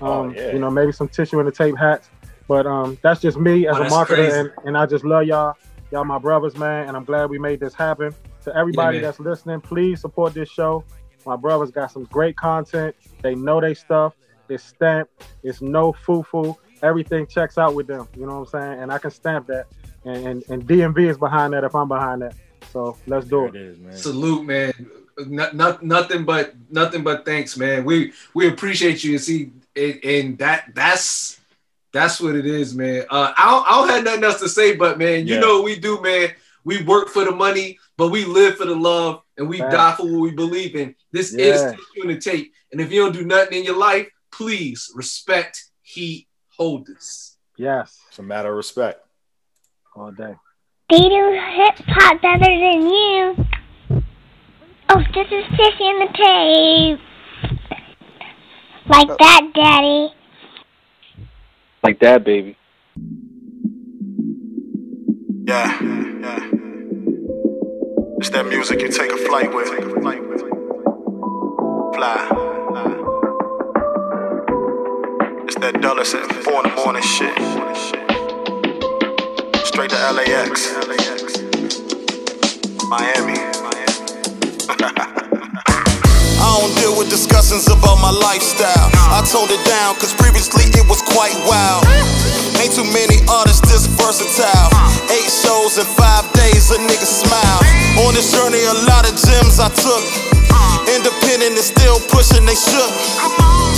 Um, Oh, yeah. you know, maybe some tissue in the tape hats. But um, that's just me as Oh, a marketer, and, and I just love y'all. Y'all my brothers, man, and I'm glad we made this happen. To everybody man. that's listening, please support this show. My brothers got some great content. They know they stuff. It's stamped. It's no foo-foo. Everything checks out with them. You know what I'm saying? And I can stamp that. And and, and DMV is behind that if I'm behind that. So let's do There it. it is man Salute, man. Not, not, nothing but nothing but thanks, man. We we appreciate you and see and, and that that's that's what it is, man. Uh, I don't, I don't have nothing else to say, but man, you Yeah. know what we do, man. We work for the money, but we live for the love, and we Facts. die for what we believe in. This Yeah. is tissue and tape, and if you don't do nothing in your life, please respect heat holders. Yes, it's a matter of respect all day. They do hip hop better than you. Oh, this is Tissy in the tape. Like that, Daddy. Like that, baby. Yeah, yeah. It's that music you take a flight with. Fly. It's that Dulles at four in the morning shit. Straight to LAX. Miami. [LAUGHS] I don't deal with discussions about my lifestyle. I toned it down, cause previously it was quite wild. Ain't too many artists this versatile. Eight shows in five days, a nigga smile. On this journey, a lot of gems I took. Independent and still pushing, they shook.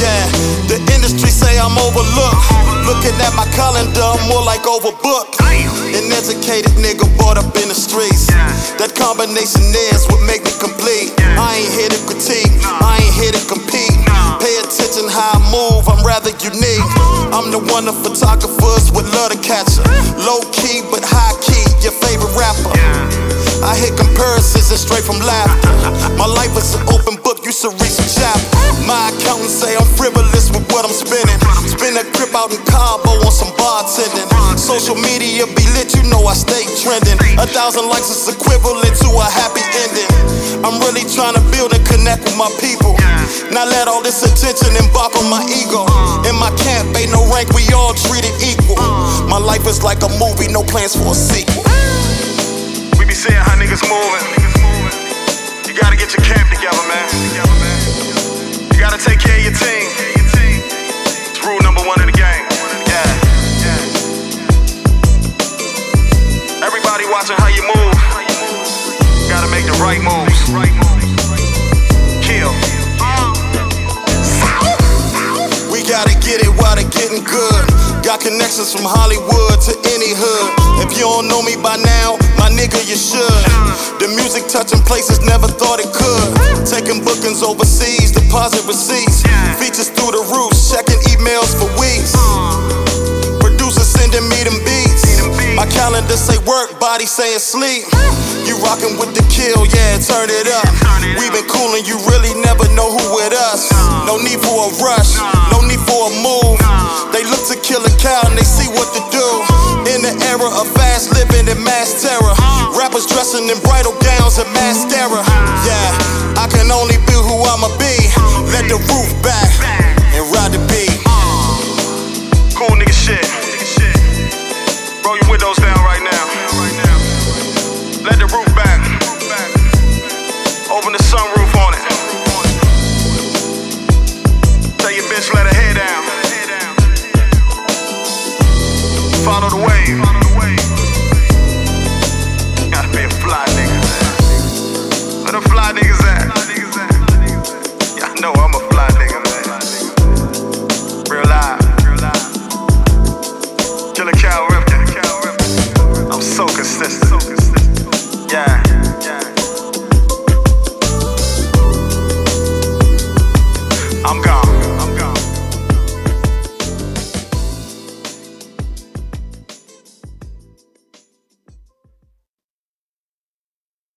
Yeah, the industry say I'm overlooked. Looking at my calendar, more like overbooked. An educated nigga brought up in the streets. That combination is what make me complete. I ain't here to critique, I ain't here to compete. Pay attention how I move, I'm rather unique. I'm the one of photographers would love to catch her. Low key but high key, your favorite rapper. I hit comparisons and straight from laughter. My life is an open book, you should read some chapter. My accountants say I'm frivolous with what I'm spending. Spin a grip out in Cabo on some bartending. Social media be lit, you know I stay trending. A thousand likes is equivalent to a happy ending. I'm really trying to build and connect with my people. Not let all this attention embark on my ego. In my camp, ain't no rank, we all treated equal. My life is like a movie, no plans for a sequel. We be seeing how niggas moving. You gotta get your camp together, man. You gotta take care of your team. It's rule number one in the game. Yeah. Everybody watching how you move. Gotta make the right moves. Gotta get it while they getting good. Got connections from Hollywood to any hood. If you don't know me by now, my nigga, you should. The music touching places never thought it could. Taking bookings overseas, deposit receipts. Features through the roof, checking emails for weeks. Producers sending me them beats. My calendar say work, body saying sleep. You rockin' with the kill, yeah, turn it up. We been coolin', you really never know who with us. No need for a rush, no need for a move. They look to Killer Cal and they see what to do. In the era of fast living and mass terror, rappers dressing in bridal gowns and mascara. Yeah, I can only be who I'ma be. Let the roof back. wave.